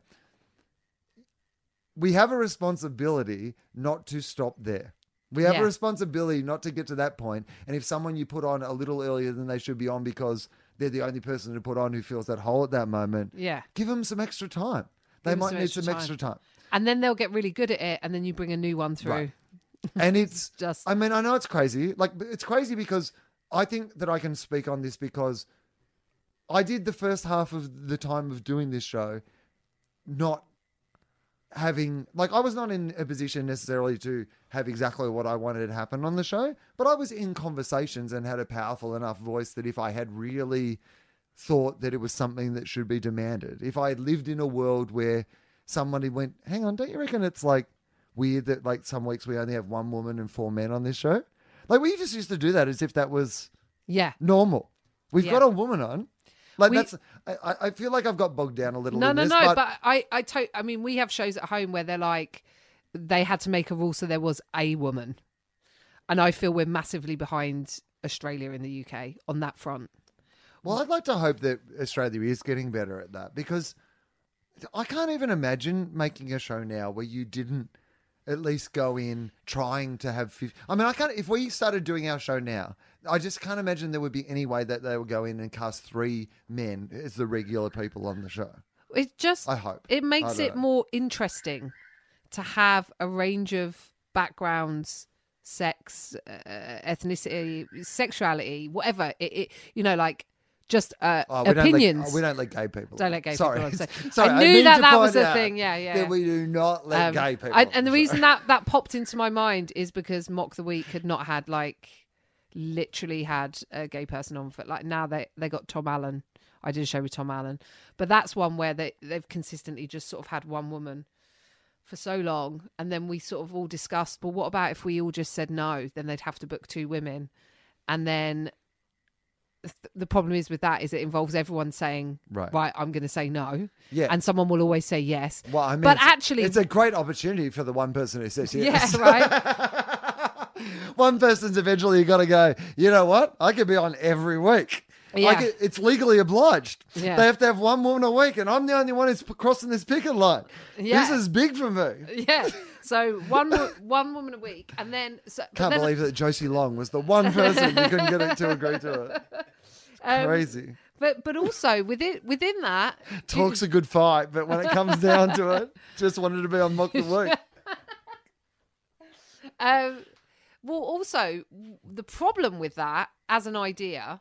We have a responsibility not to stop there. We have a responsibility not to get to that point. And if someone you put on a little earlier than they should be on because they're the only person to put on who feels that hole at that moment, Yeah. give them some extra time. They Give might some need extra some time. extra time. And then they'll get really good at it and then you bring a new one through. Right. And it's Just I mean, I know it's crazy. Like it's crazy because I think that I can speak on this because I did the first half of the time of doing this show not having like I was not in a position necessarily to have exactly what I wanted to happen on the show, but I was in conversations and had a powerful enough voice that if I had really thought that it was something that should be demanded, if I had lived in a world where somebody went, "Hang on, don't you reckon it's like weird that like some weeks we only have one woman and four men on this show?" Like we just used to do that as if that was yeah. normal. We've Yeah. got a woman on. Like We- that's. I, I- feel like I've got bogged down a little. No, no, this, no. But, But, I, I, to- I mean, we have shows at home where they're like, they had to make a rule so there was a woman, and I feel we're massively behind Australia in the UK on that front. well, I'd like to hope that Australia is getting better at that because I can't even imagine making a show now where you didn't at least go in trying to have. 50, I mean, I can't. If we started doing our show now, I just can't imagine there would be any way that they would go in and cast three men as the regular people on the show. It just, I hope. it makes it know. more interesting to have a range of backgrounds, sex, uh, ethnicity, sexuality, whatever. It, it you know, like just uh, Oh, we don't let- opinions. oh, we don't let gay people. Don't let gay Sorry. people on stage. Sorry, I knew mean that that was a thing. Yeah, yeah. We do not let Um, gay people. I- and the reason that that popped into my mind is because Mock the Week had not had like literally had a gay person on for like now they they got Tom Allen. I did a show with Tom Allen, but that's one where they they've consistently just sort of had one woman for so long, and then we sort of all discussed. But what about if we all just said no? Then they'd have to book two women, and then the problem is with that is it involves everyone saying Right. right I'm going to say no, Yeah. and someone will always say yes. Well, I mean, but it's- actually, it's a great opportunity for the one person who says yes. yeah, right. one person's eventually got to go. You know what? I could be on every week. Yeah. could- it's legally obliged. Yeah. They have to have one woman a week, and I'm the only one who's p- crossing this picket line. Yeah. This is big for me. yeah. So one one woman a week, and then so, Can't then, believe that Josie Long was the one person who couldn't get it to agree to it. um, Crazy. But but also within within that, Talk's a good fight, but when it comes down to it, just wanted to be on Mock the Week. um, well, also the problem with that as an idea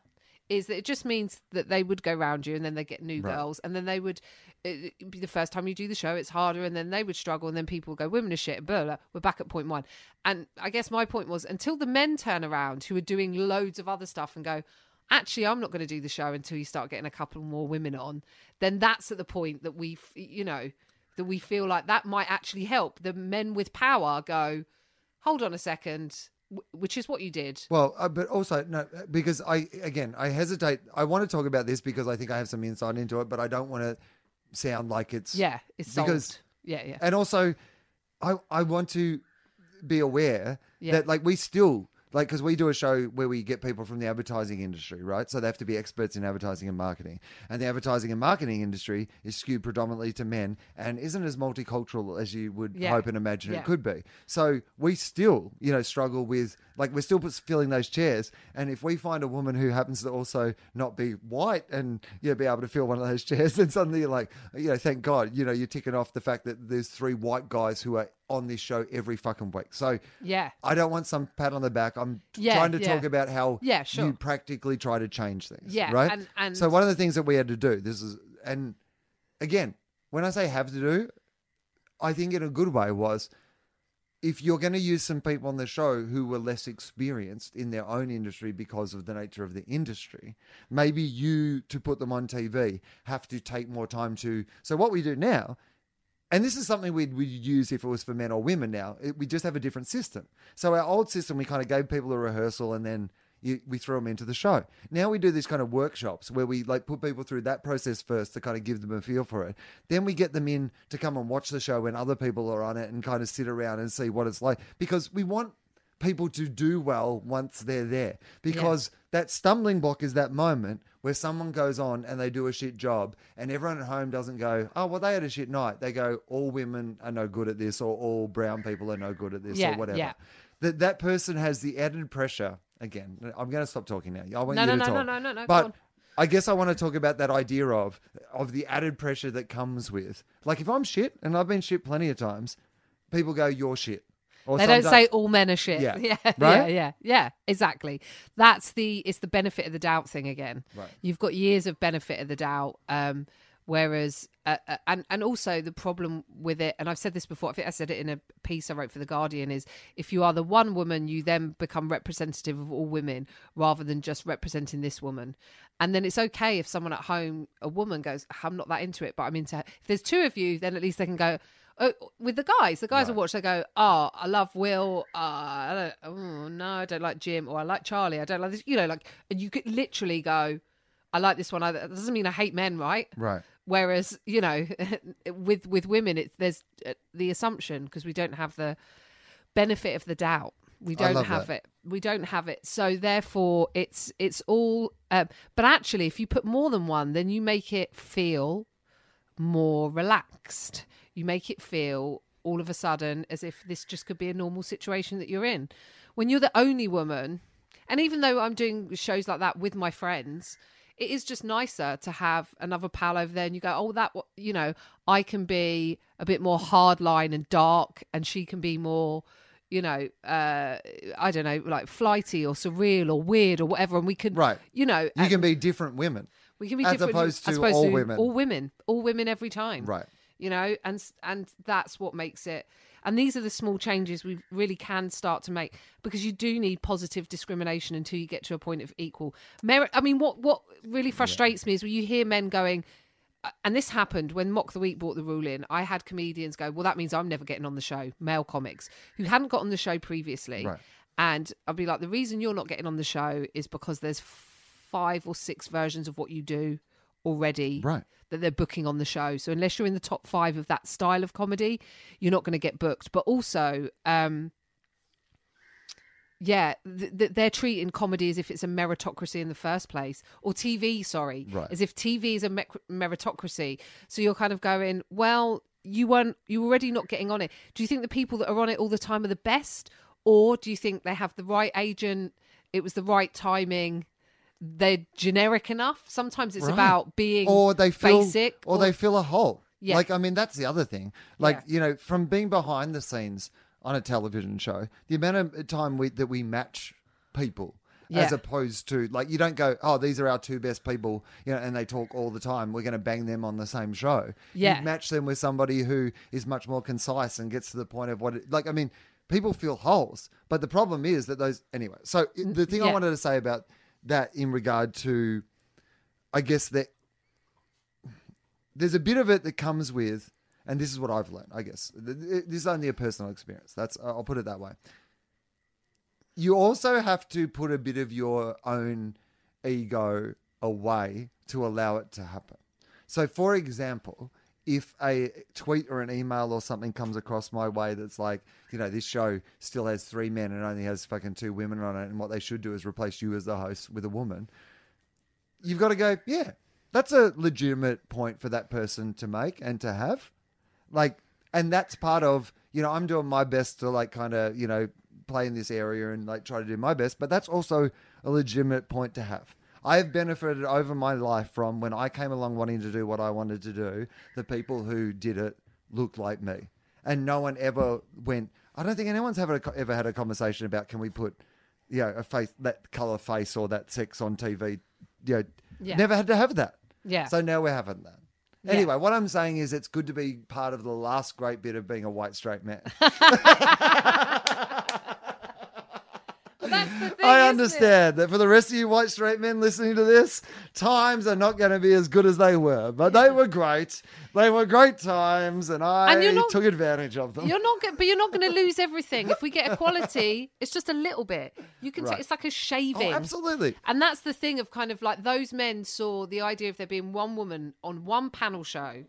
is that it just means that they would go round you, and then they get new Right. girls, and then they would uh, it'd be the first time you do the show, it's harder, and then they would struggle, and then people would go, "Women are shit." Blah, blah. We're back at point one, and I guess my point was until the men turn around who are doing loads of other stuff and go. Actually, I'm not going to do the show until you start getting a couple more women on. Then that's at the point that we, you know, that we feel like that might actually help. The men with power go, hold on a second, which is what you did. Well, uh, but also no, because I again I hesitate. I want to talk about this because I think I have some insight into it, but I don't want to sound like it's Yeah, it's Because- solved. yeah, yeah, And also, I I want to be aware Yeah. that like we still like because we do a show where we get people from the advertising industry, right? So they have to be experts in advertising and marketing, and the advertising and marketing industry is skewed predominantly to men and isn't as multicultural as you would Yeah. hope and imagine Yeah. it could be. So we still, you know, struggle with like we're still filling those chairs, and if we find a woman who happens to also not be white and you know, be able to fill one of those chairs, then suddenly you're like, you know, thank God, you know, you're ticking off the fact that there's three white guys who are on this show every fucking week. So Yeah. I don't want some pat on the back. I'm Yeah, trying to yeah. talk about how Yeah, sure. you practically try to change things. Yeah, Right. and- and- so one of the things that we had to do, this is, and again, when I say have to do, I think in a good way was if you're going to use some people on the show who were less experienced in their own industry because of the nature of the industry, maybe you to put them on TV have to take more time to. So what we do now and this is something we'd, we'd use if it was for men or women now. It, we just have a different system. So our old system, we kind of gave people a rehearsal and then you, we threw them into the show. Now we do these kind of workshops where we like put people through that process first to kind of give them a feel for it. Then we get them in to come and watch the show when other people are on it and kind of sit around and see what it's like because we want people to do well once they're there because that stumbling block is that moment where someone goes on and they do a shit job and everyone at home doesn't go oh well they had a shit night they go all women are no good at this or all brown people are no good at this Yeah, or whatever yeah. that that person has the added pressure again i'm going to stop talking now i want No, you no, to no, talk no, no, no, no, but. I guess I want to talk about that idea of of the added pressure that comes with like if I'm shit and I've been shit plenty of times, people go you're shit. Or They don't say all men are shit. Yeah. Yeah, yeah, Right? yeah, yeah, exactly. That's the it's the benefit of the doubt thing again. Right. You've got years of benefit of the doubt, um, whereas uh, uh, and and also the problem with it, and I've said this before. I think I said it in a piece I wrote for the Guardian. Is if you are the one woman, you then become representative of all women rather than just representing this woman. And then it's okay if someone at home, a woman, goes, "I'm not that into it, but I'm into." If there's two of you, then at least they can go. Oh, with the guys, the guys will watch. They go, "Oh, I love Will. Uh, I don't, oh no, I don't like Jim, or I like Charlie. I don't like this." You know, like, and you could literally go, "I like this one." I, that doesn't mean I hate men, right? Right. Whereas, you know, with with women, it's there's uh, the assumption because we don't have the benefit of the doubt. We don't have that. it. We don't have it. So therefore, it's it's all. Um, but actually, if you put more than one, then you make it feel more relaxed. You make it feel all of a sudden as if this just could be a normal situation that you're in. When you're the only woman, and even though I'm doing shows like that with my friends, it is just nicer to have another pal over there and you go, oh, that, you know, I can be a bit more hardline and dark and she can be more, you know, uh, I don't know, like flighty or surreal or weird or whatever. And we can, Right. you know, You can be different women. we can be as different opposed to all to women. all women, all women every time Right. You know and and that's what makes it and these are the small changes we really can start to make because you do need positive discrimination until you get to a point of equal. Merit i mean what what really frustrates me is when you hear men going uh, and this happened when mock the week brought the rule in. I had comedians go well that means i'm never getting on the show male comics who hadn't got on the show previously. Right. and I'd be like the reason you're not getting on the show is because there's five or six versions of what you do already Right. that they're booking on the show. So unless you're in the top five of that style of comedy, you're not going to get booked. But also, um, yeah, th- th- they're treating comedy as if it's a meritocracy in the first place, or TV, sorry, Right. as if TV is a mec- meritocracy. So you're kind of going, well, you weren't, you're already not getting on it. Do you think the people that are on it all the time are the best, or do you think they have the right agent? It was the right timing. They're generic enough. Sometimes it's Right. about being or they fill basic, or, they fill a hole. Yeah. Like I mean that's the other thing. Like, Yeah. you know, from being behind the scenes on a television show, the amount of time we, that we match people as opposed to like you don't go, "Oh, these are our two best people," you know, and they talk all the time. We're going to bang them on the same show. Yeah. You match them with somebody who is much more concise and gets to the point of what it, like I mean, people feel holes, but the problem is that those anyway. So the thing I wanted to say about that in regard to I guess that there's a bit of it that comes with, and this is what I've learned, I guess. Th- th- This is only a personal experience. That's I'll put it that way. You also have to put a bit of your own ego away to allow it to happen. So, for example, if a tweet or an email or something comes across my way that's like, you know, this show still has three men and only has fucking two women on it, and what they should do is replace you as the host with a woman, you've got to go, yeah, that's a legitimate point for that person to make and to have. Like, and that's part of, you know, I'm doing my best to like kind of, you know, play in this area and like try to do my best, but that's also a legitimate point to have. I have benefited over my life from when I came along wanting to do what I wanted to do, the people who did it looked like me. And no one ever went, I don't think anyone's ever, ever had a conversation about can we put, you know, a face, that color face or that sex on TV. You know, Yeah. never had to have that. Yeah. So now we're having that. Yeah. Anyway, what I'm saying is it's good to be part of the last great bit of being a white straight man. But that's the thing. I understand that for the rest of you white straight men listening to this, times are not going to be as good as they were, but they were great. They were great times, and I And not- took advantage of them. You're not, but you're not going to lose everything. If we get equality, it's just a little bit. You can Right. take. It's like a oh, shaving. absolutely. And that's the thing of kind of like those men saw the idea of there being one woman on one panel show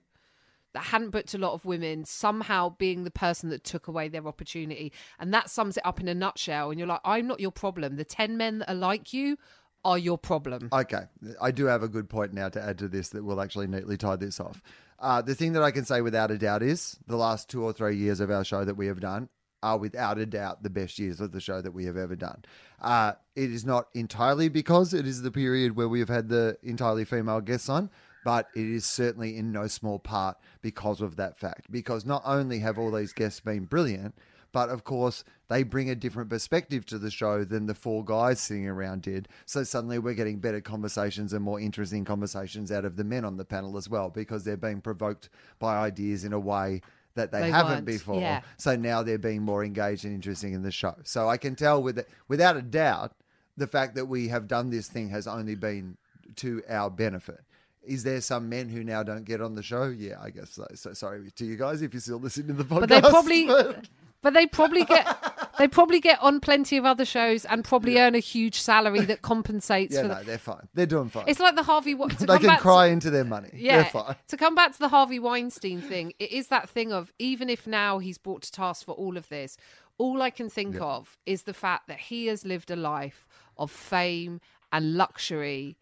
that hadn't booked a lot of women somehow being the person that took away their opportunity. And that sums it up in a nutshell. And you're like, I'm not your problem. The 10 men that are like you are your problem. Okay, I do have a good point now to add to this that will actually neatly tie this off. Uh, the thing that I can say without a doubt is the last two or three years of our show that we have done are without a doubt the best years of the show that we have ever done. Uh, it is not entirely because it is the period where we have had the entirely female guests on, but it is certainly in no small part because of that fact. Because not only have all these guests been brilliant, but of course, they bring a different perspective to the show than the four guys sitting around did. So suddenly we're getting better conversations and more interesting conversations out of the men on the panel as well because they're being provoked by ideas in a way that they, They haven't weren't, before. yeah. So now they're being more engaged and interesting in the show. So I can tell with without a doubt the fact that we have done this thing has only been to our benefit. Is there some men who now don't get on the show? Yeah, I guess so. So sorry to you guys if you're still listening to the podcast. But they probably, but- but they probably get, they probably get on plenty of other shows and probably earn a huge salary that compensates yeah, for no, that. they're fine. They're doing fine. It's like the Harvey. To they come can back to- cry into their money. yeah, They're fine. to come back to the Harvey Weinstein thing, it is that thing of even if now he's brought to task for all of this, all I can think of is the fact that he has lived a life of fame and luxury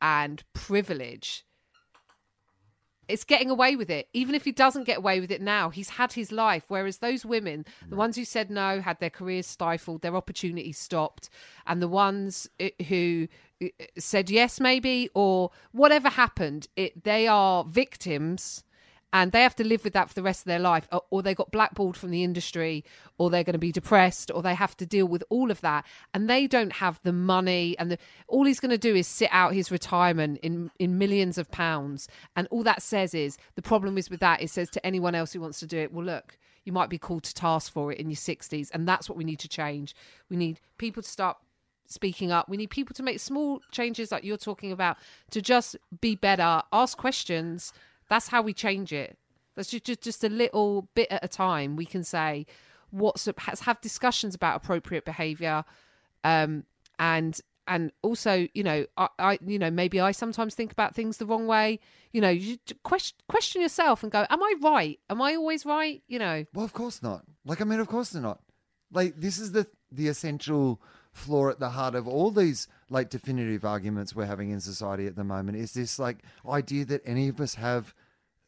and privilege. It's getting away with it. Even if he doesn't get away with it now, he's had his life. Whereas those women, the ones who said no, had their careers stifled, their opportunities stopped, and the ones uh, who uh, said yes, maybe, or whatever happened, it they are victims and they have to live with that for the rest of their life or, they got blackballed from the industry or they're going to be depressed or they have to deal with all of that and they don't have the money and the, all he's going to do is sit out his retirement in in millions of pounds and all that says is the problem is with that it says to anyone else who wants to do it well look you might be called to task for it in your 60s and that's what we need to change we need people to start speaking up. We need people to make small changes like you're talking about to just be better, ask questions. That's how we change it. That's just just, just a little bit at a time. We can say what's have discussions about appropriate behavior, um, and and also you know I, I you know maybe I sometimes think about things the wrong way. You know, you question question yourself and go, am I right? Am I always right? You know, Well, of course not. Like, I mean, of course they're not. Like, this is the the essential flaw at the heart of all these like definitive arguments we're having in society at the moment. Is this like idea that any of us have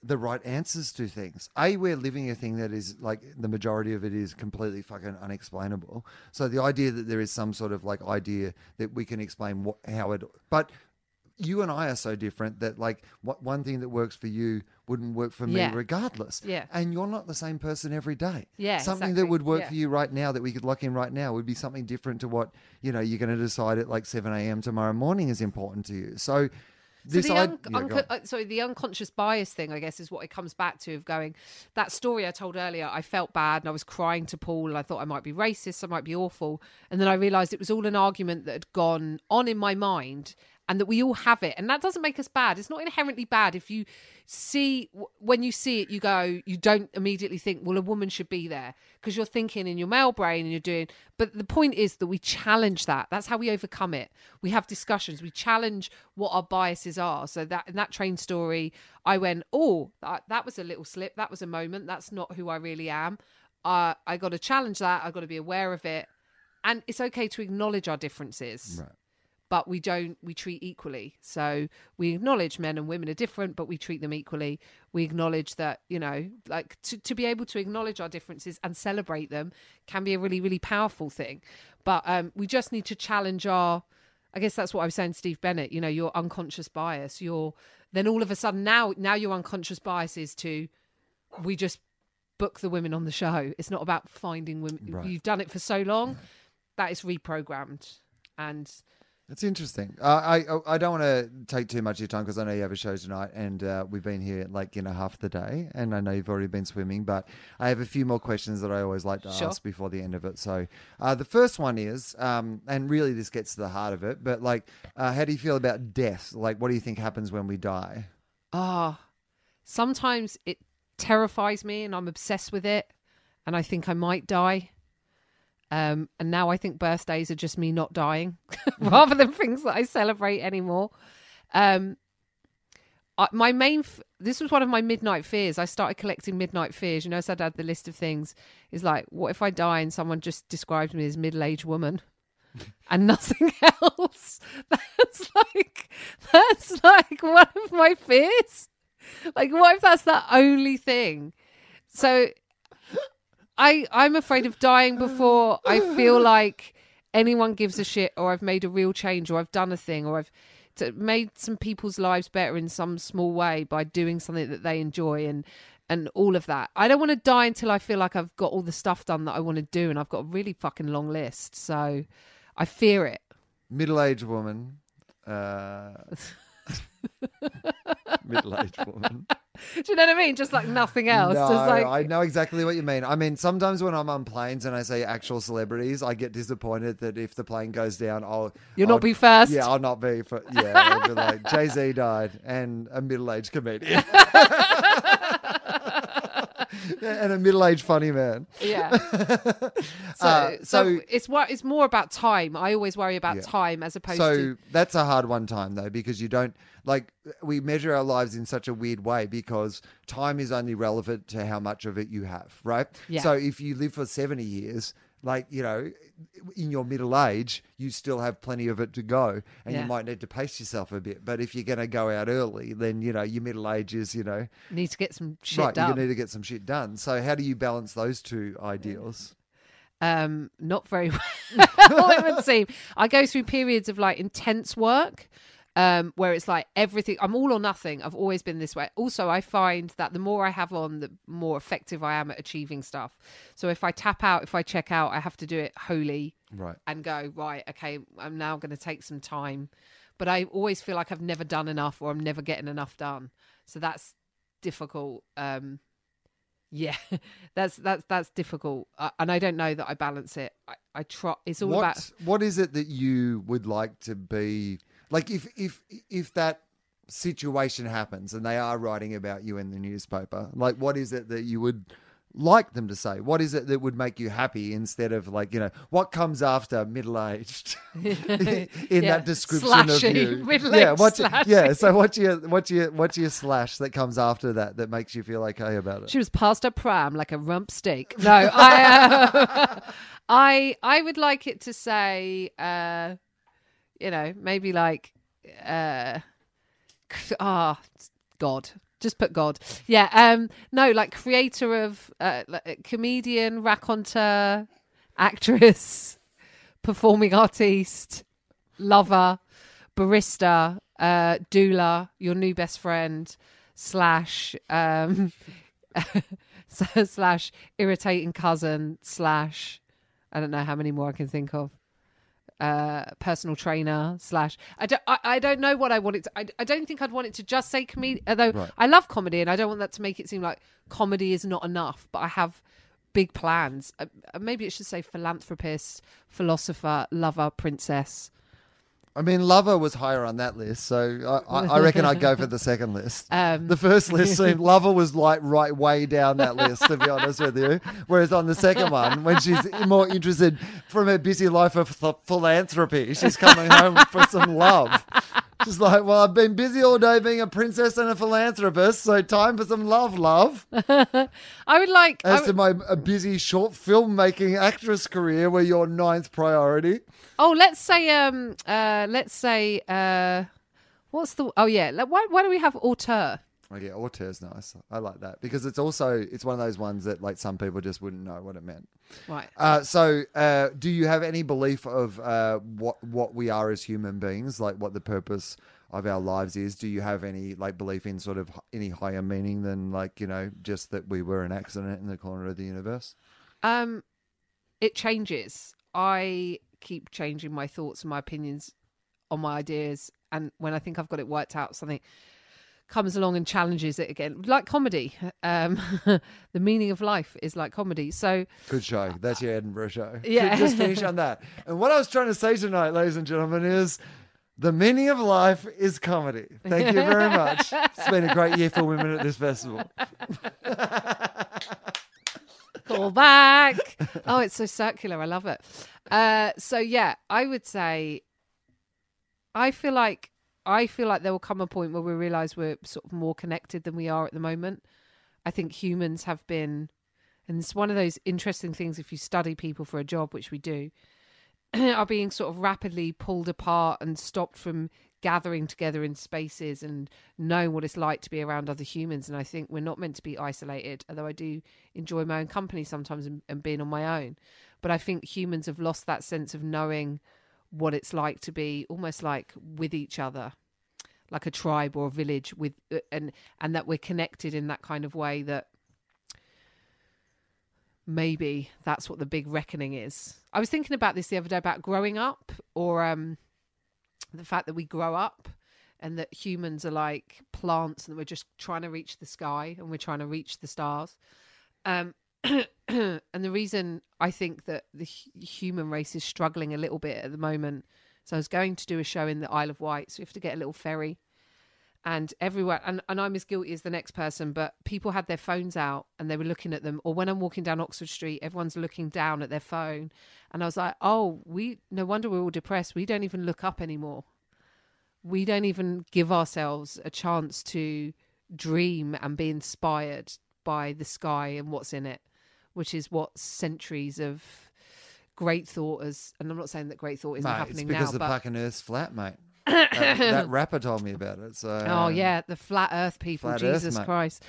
the right answers to things? A, we're living a thing that is like the majority of it is completely fucking unexplainable. So the idea that there is some sort of like idea that we can explain what how it, but you and I are so different that like what one thing that works for you wouldn't work for me Yeah. regardless. Yeah. And you're not the same person every day. Yeah, Something that would work Yeah. for you right now that we could lock in right now would be something different to what, you know, you're going to decide at like 7 a.m. tomorrow morning is important to you. So this so the I- un- yeah, unco- uh, sorry, the unconscious bias thing, I guess, is what it comes back to of going. That story I told earlier, I felt bad and I was crying to Paul, and I thought I might be racist, I might be awful, and then I realised it was all an argument that had gone on in my mind, and that we all have it. And that doesn't make us bad. It's not inherently bad if you see, when you see it, you go, you don't immediately think, well, a woman should be there because you're thinking in your male brain and you're doing. But the point is that we challenge that. That's how we overcome it. We have discussions. We challenge what our biases are. So that in that train story, I went, oh, that, that was a little slip. That was a moment. That's not who I really am. Uh, I got to challenge that. I got to be aware of it, and it's okay to acknowledge our differences. Right. But we don't. We treat equally. So we acknowledge men and women are different, but we treat them equally. We acknowledge that you know, like to to be able to acknowledge our differences and celebrate them can be a really really powerful thing. But um, we just need to challenge our. I guess that's what I was saying, Steve Bennett. You know, your unconscious bias. Your then all of a sudden now now your unconscious bias is to we just book the women on the show. It's not about finding women. Right. You've done it for so long that is reprogrammed. And It's interesting. Uh, I I don't want to take too much of your time because I know you have a show tonight, and uh, we've been here like you know half the day, and I know you've already been swimming, but I have a few more questions that I always like to Sure. ask before the end of it. So uh, the first one is, um, and really this gets to the heart of it, but like, uh, how do you feel about death? Like, what do you think happens when we die? ah, sometimes it terrifies me and I'm obsessed with it and I think I might die. Um, and now I think birthdays are just me not dying rather than things that I celebrate anymore. Um, I, my main, f- this was one of my midnight fears. I started collecting midnight fears. You know, as I'd had the list of things, is like, what if I die and someone just describes me as middle aged woman? and nothing else. That's like that's like one of my fears. Like what if that's the only thing? So I I'm afraid of dying before I feel like anyone gives a shit or I've made a real change or I've done a thing or I've t- made some people's lives better in some small way by doing something that they enjoy and and all of that. I don't want to die until I feel like I've got all the stuff done that I want to do and I've got a really fucking long list. So I fear it. Middle-aged woman. Uh, middle-aged woman. Do you know what I mean? Just like nothing else. No, like I know exactly what you mean. I mean, sometimes when I'm on planes and I say actual celebrities, I get disappointed that if the plane goes down, I'll you'll I'll- not be first. Yeah, I'll not be for yeah. I'll be like Jay Z died and a middle aged comedian and a middle aged funny man. Yeah. So, Uh, so, so- it's what it's more about time. I always worry about Yeah. time as opposed So to that's a hard one time though because you don't like we measure our lives in such a weird way because time is only relevant to how much of it you have, right? Yeah. So if you live for 70 years, like, you know, in your middle age, you still have plenty of it to go and Yeah. you might need to pace yourself a bit. But if you're going to go out early, then, you know, your middle age is, you know, need to get some shit done. right, done. to need to get some shit done. So how do you balance those two ideals? um not very well it would seem i go through periods of like intense work um where it's like everything i'm all or nothing i've always been this way. Also i find that the more i have on the more effective i am at achieving stuff. So if i tap out if i check out i have to do it wholly Right. and go right okay i'm now going to take some time. But i always feel like i've never done enough or i'm never getting enough done. So that's difficult um yeah that's that's that's difficult. Uh, and i don't know that i balance it. I, I try it's all what, about what is it that you would like to be like if if if that situation happens and they are writing about you in the newspaper like what is it that you would like them to say? What is it that would make you happy instead of like you know what comes after middle-aged in Yeah. that description Slashy, of you? Middle-aged yeah what's slashy. yeah so what's your what's your what's your slash that comes after that that makes you feel okay about it? She was past her prime like a rump steak. No i uh, i i would like it to say uh you know maybe like uh ah god just put god. Yeah um no like creator of uh like, comedian raconteur actress performing artiste lover barista uh doula your new best friend slash um slash irritating cousin slash i don't know how many more i can think of uh personal trainer slash i don't i, I don't know what i want it to, I, I don't think i'd want it to just say comedy although Right. i love comedy and i don't want that to make it seem like comedy is not enough but i have big plans uh, uh, maybe it should say philanthropist philosopher lover princess I mean, Lover was higher on that list, so I, I, reckon I'd go for the second list. Um, the first list seemed Lover was like right way down that list, to be honest with you. Whereas on the second one, when she's more interested from her busy life of th- philanthropy, she's coming home for some love. She's like, well, I've been busy all day being a princess and a philanthropist, so time for some love, love. I would like. As would- to my a busy short filmmaking actress career, were your ninth priority. oh, let's say. Um. Uh. Let's say. Uh. What's the? Oh yeah. Like, why? Why do we have auteur? Oh yeah, auteur's nice. I like that because it's also it's one of those ones that like some people just wouldn't know what it meant. Right. Uh, so, uh, do you have any belief of uh, what what we are as human beings, like what the purpose of our lives is? Do you have any like belief in sort of any higher meaning than like you know just that we were an accident in the corner of the universe? Um, it changes. I keep changing my thoughts and my opinions on my ideas, and when I think I've got it worked out, something comes along and challenges it again, like comedy. Um, the meaning of life is like comedy. So Good show. That's your Edinburgh show. Yeah. Just finish on that. And what I was trying to say tonight, ladies and gentlemen, is. The meaning of life is comedy. Thank you very much. It's been a great year for women at this festival. call back. oh, it's so circular. I love it. Uh, so yeah, I would say, I feel like I feel like there will come a point where we realize we're sort of more connected than we are at the moment. I think humans have been, and it's one of those interesting things if you study people for a job, which we do, are being sort of rapidly pulled apart and stopped from gathering together in spaces and knowing what it's like to be around other humans. And I think we're not meant to be isolated, although I do enjoy my own company sometimes and, and being on my own. But I think humans have lost that sense of knowing what it's like to be almost like with each other like a tribe or a village with uh, and and that we're connected in that kind of way that maybe that's what the big reckoning is. I was thinking about this the other day about growing up or um the fact that we grow up and that humans are like plants and we're just trying to reach the sky and we're trying to reach the stars. Um and the reason I think that the human race is struggling a little bit at the moment. So I was going to do a show in the Isle of Wight, so we have to get a little ferry. And everywhere and, and i'm as guilty as the next person but people had their phones out and they were looking at them or when i'm walking down oxford street everyone's looking down at their phone. And i was like oh we no wonder we're all depressed. We don't even look up anymore. We don't even give ourselves a chance to dream and be inspired by the sky and what's in it which is what centuries of great thought has and i'm not saying that great thought isn't Mate, it's happening because now the but fucking Earth's flat, mate. that, that rapper told me about it. So Oh um, yeah, the flat Earth people, Flat Jesus mate. Christ.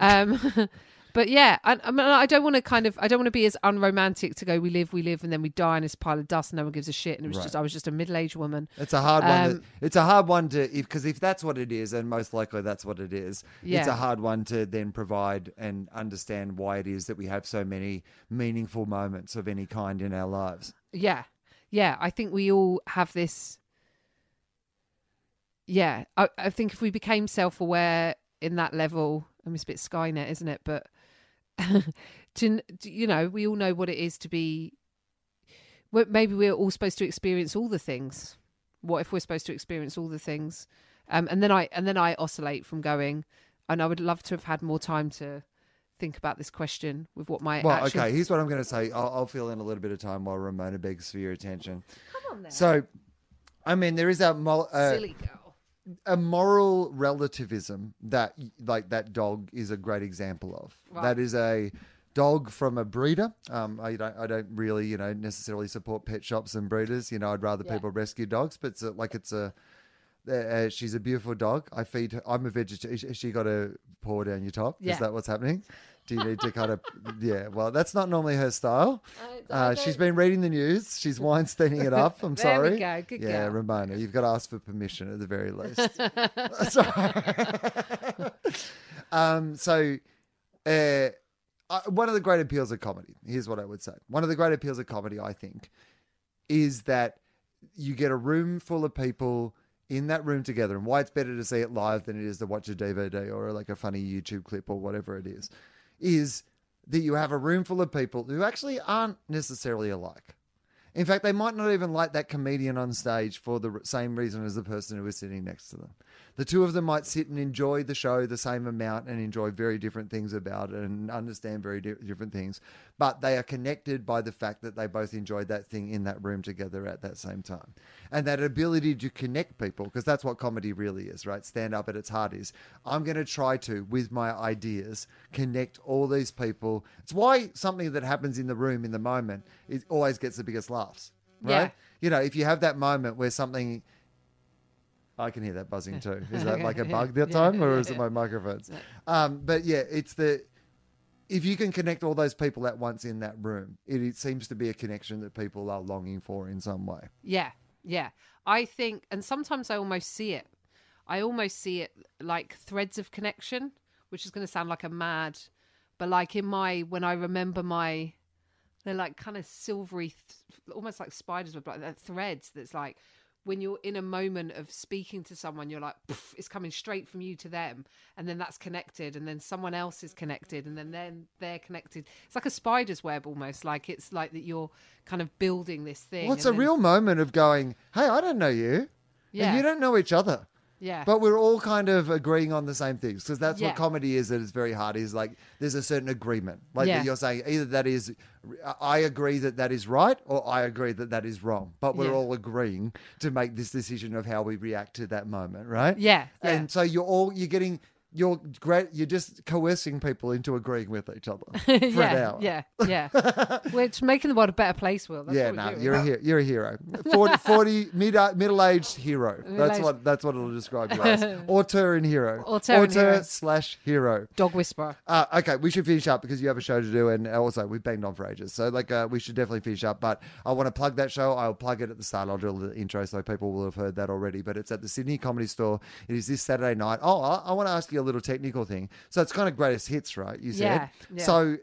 Um, but yeah, I, I mean, I don't want to kind of, I don't want to be as unromantic to go. We live, we live, and then we die in this pile of dust. And no one gives a shit. And it was Right. just, I was just a middle-aged woman. It's a hard one. Um, To, it's a hard one to because if, that's what it is, and most likely that's what it is. It's a hard one to then provide and understand why it is that we have so many meaningful moments of any kind in our lives. Yeah, yeah. I think we all have this. Yeah, I, I think if we became self-aware in that level, I mean, it's a bit Skynet, isn't it? But to to- you know, we all know what it is to be. well, Maybe we're all supposed to experience all the things. What if we're supposed to experience all the things? Um, and then I and then I oscillate from going, and I would love to have had more time to think about this question with what my Well, actual- okay. Here's what I'm going to say. I'll, I'll fill in a little bit of time while Ramona begs for your attention. Come on then, So, I mean, there is a mol- uh, silly girl. A moral relativism that like that dog is a great example of. Right. That is a dog from a breeder. Um, I don't I don't really you know necessarily support pet shops and breeders. You know, I'd rather Yeah. people rescue dogs, but it's a, like it's a. Uh, she's a beautiful dog. I feed her. I'm a vegetarian. She got a paw down your top. Yeah. Is that what's happening? Do you need to kind of? Yeah. Well, that's not normally her style. Uh, she's been reading the news. She's Weinsteining it up. I'm There we sorry. go. Good yeah, girl. Ramona, you've got to ask for permission at the very least. Sorry. um, so, uh, one of the great appeals of comedy. Here's what I would say. One of the great appeals of comedy, I think, is that you get a room full of people in that room together, and why it's better to see it live than it is to watch a DVD or like a funny YouTube clip or whatever it is, is that you have a room full of people who actually aren't necessarily alike. In fact, they might not even like that comedian on stage for the same reason as the person who is sitting next to them. The two of them might sit and enjoy the show the same amount and enjoy very different things about it and understand very di- different things, but they are connected by the fact that they both enjoyed that thing in that room together at that same time. And that ability to connect people, because that's what comedy really is, right? Stand up at its heart is I'm going to try to, with my ideas, connect all these people. It's why something that happens in the room in the moment it always gets the biggest laughs, right? Yeah. You know, if you have that moment where something. I can hear that buzzing too. Is that like a bug that time, or is it my microphones? Um, but yeah, it's the if you can connect all those people at once in that room, it, it seems to be a connection that people are longing for in some way. Yeah, yeah. I think, and sometimes I almost see it. I almost see it like threads of connection, which is going to sound like a mad, but like in my when I remember my, they're like kind of silvery, th- almost like spiders with like threads. That's like when you're in a moment of speaking to someone, you're like, it's coming straight from you to them, and then that's connected, and then someone else is connected, and then then they're connected. It's like a spider's web almost. Like it's like that you're kind of building this thing. Well, it's a then- real moment of going, "Hey, I don't know you, Yeah. and you don't know each other." Yeah. But we're all kind of agreeing on the same things because that's Yeah. what comedy is. That it's very hard. Is like there's a certain agreement. Like Yeah. you're saying either that is, I agree that that is right, or I agree that that is wrong. But we're Yeah. all agreeing to make this decision of how we react to that moment, right? Yeah, yeah. And so you're all you're getting. You're great. You're just coercing people into agreeing with each other for an yeah, hour. yeah, yeah. We're making the world a better place, Wil. That's yeah, what no, doing. you're a hero. You're a hero. 40, 40 mid, middle-aged hero. That's Middle-aged- what that's what it'll describe you as. Auteur and hero. Auteur and hero. slash hero. dog whisperer. Uh, okay, we should finish up because you have a show to do, and also we've banged on for ages. So like, uh, we should definitely finish up. But I want to plug that show. I'll plug it at the start. I'll do the intro, so people will have heard that already. But it's at the Sydney Comedy Store. It is this Saturday night. Oh, I, I want to ask you a little technical thing. So it's kind of greatest hits, right? You said. Yeah, yeah. So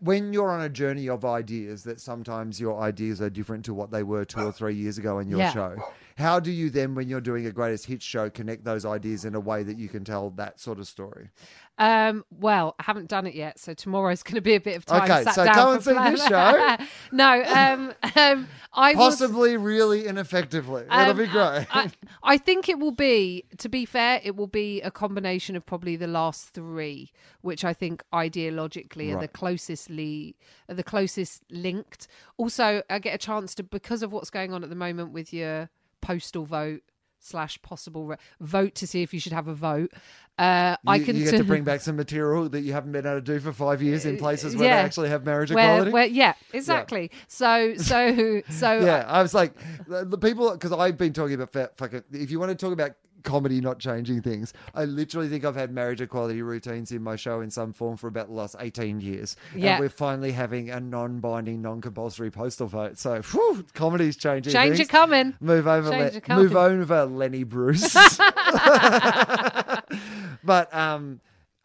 when you're on a journey of ideas, that sometimes your ideas are different to what they were two or three years ago in your Yeah. show. How do you then, when you're doing a greatest hits show, connect those ideas in a way that you can tell that sort of story? Um, well, I haven't done it yet, so tomorrow's going to be a bit of time. Okay, sat so down go and see this show. no, um, um, I Possibly, really, and effectively. That'll Um, be great. I, I think it will be, to be fair, it will be a combination of probably the last three, which I think ideologically are the Right. closestly, are the closest linked. Also, I get a chance to because of what's going on at the moment with your postal vote slash possible re- vote to see if you should have a vote. Uh, I can you get to bring back some material that you haven't been able to do for five years in places where yeah. they actually have marriage where, equality. where, yeah, exactly. So, so, so, yeah, I was like, the, the people, because I've been talking about fucking, if you want to talk about comedy not changing things, I literally think I've had marriage equality routines in my show in some form for about the last 18 years. Yeah. And we're finally having a non binding, non compulsory postal vote. So, whew, comedy's changing. change things. it coming. Move over, Le- coming. move over, Lenny Bruce. but um,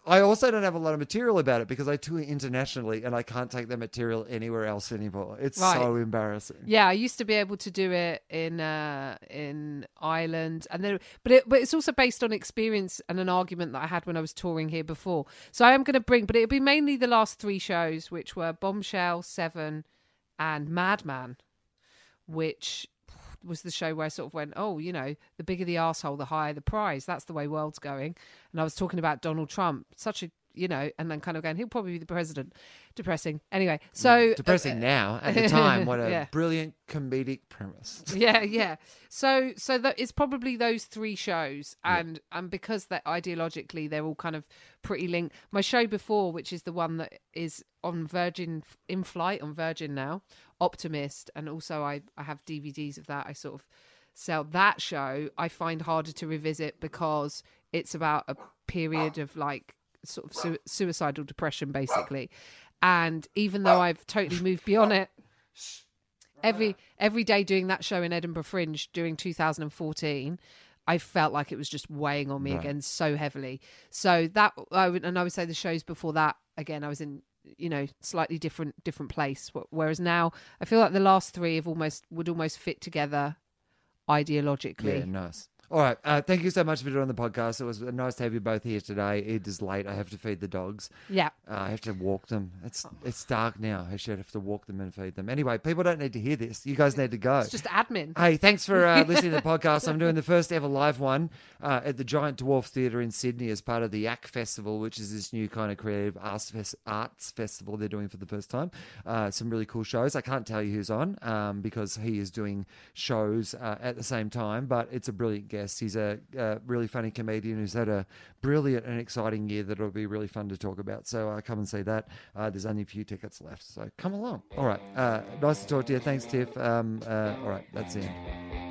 I also don't have a lot of material about it because I tour internationally and I can't take the material anywhere else anymore. It's Right. so embarrassing. Yeah, I used to be able to do it in uh, in Ireland, and then but it, but it's also based on experience and an argument that I had when I was touring here before. So I am going to bring, but it'll be mainly the last three shows, which were Bombshell, Seven, and Madman, which was the show where I sort of went, oh, you know, the bigger the asshole, the higher the prize. That's the way world's going. And I was talking about Donald Trump, such a you know, and then kind of going, he'll probably be the president. Depressing. Anyway, mm, so uh, Depressing uh, now. At the time, what a Yeah. brilliant comedic premise. yeah yeah so so that it's probably those three shows and and because that ideologically they're all kind of pretty linked my show before which is the one that is on virgin in flight on virgin now optimist and also i i have dvds of that i sort of sell that show i find harder to revisit because it's about a period ah. of like sort of su- suicidal depression basically. And even though i've totally moved beyond it every every day doing that show in Edinburgh Fringe during 2014 I felt like it was just weighing on me Right. again so heavily. So that I would and I would say the shows before that again I was in you know slightly different different place. Whereas now I feel like the last three have almost would almost fit together ideologically. Yeah, nice. All right. Uh, thank you so much for doing the podcast. It was nice to have you both here today. It is late. I have to feed the dogs. Yeah. Uh, I have to walk them. It's it's dark now. I should have to walk them and feed them. Anyway, people don't need to hear this. You guys need to go. It's just admin. Hey, thanks for uh, listening to the podcast. I'm doing the first ever live one uh, at the Giant Dwarf Theatre in Sydney as part of the Yak Festival, which is this new kind of creative arts, fes- arts festival they're doing for the first time. Uh, some really cool shows. I can't tell you who's on um, because he is doing shows uh, at the same time, but it's a brilliant guest. He's a, a really funny comedian who's had a brilliant and exciting year That it'll be really fun to talk about. So uh, come and see that. Uh, there's only a few tickets left, so come along. All right. Uh, nice to talk to you. Thanks, Tiff. Um, uh, all right, that's the end.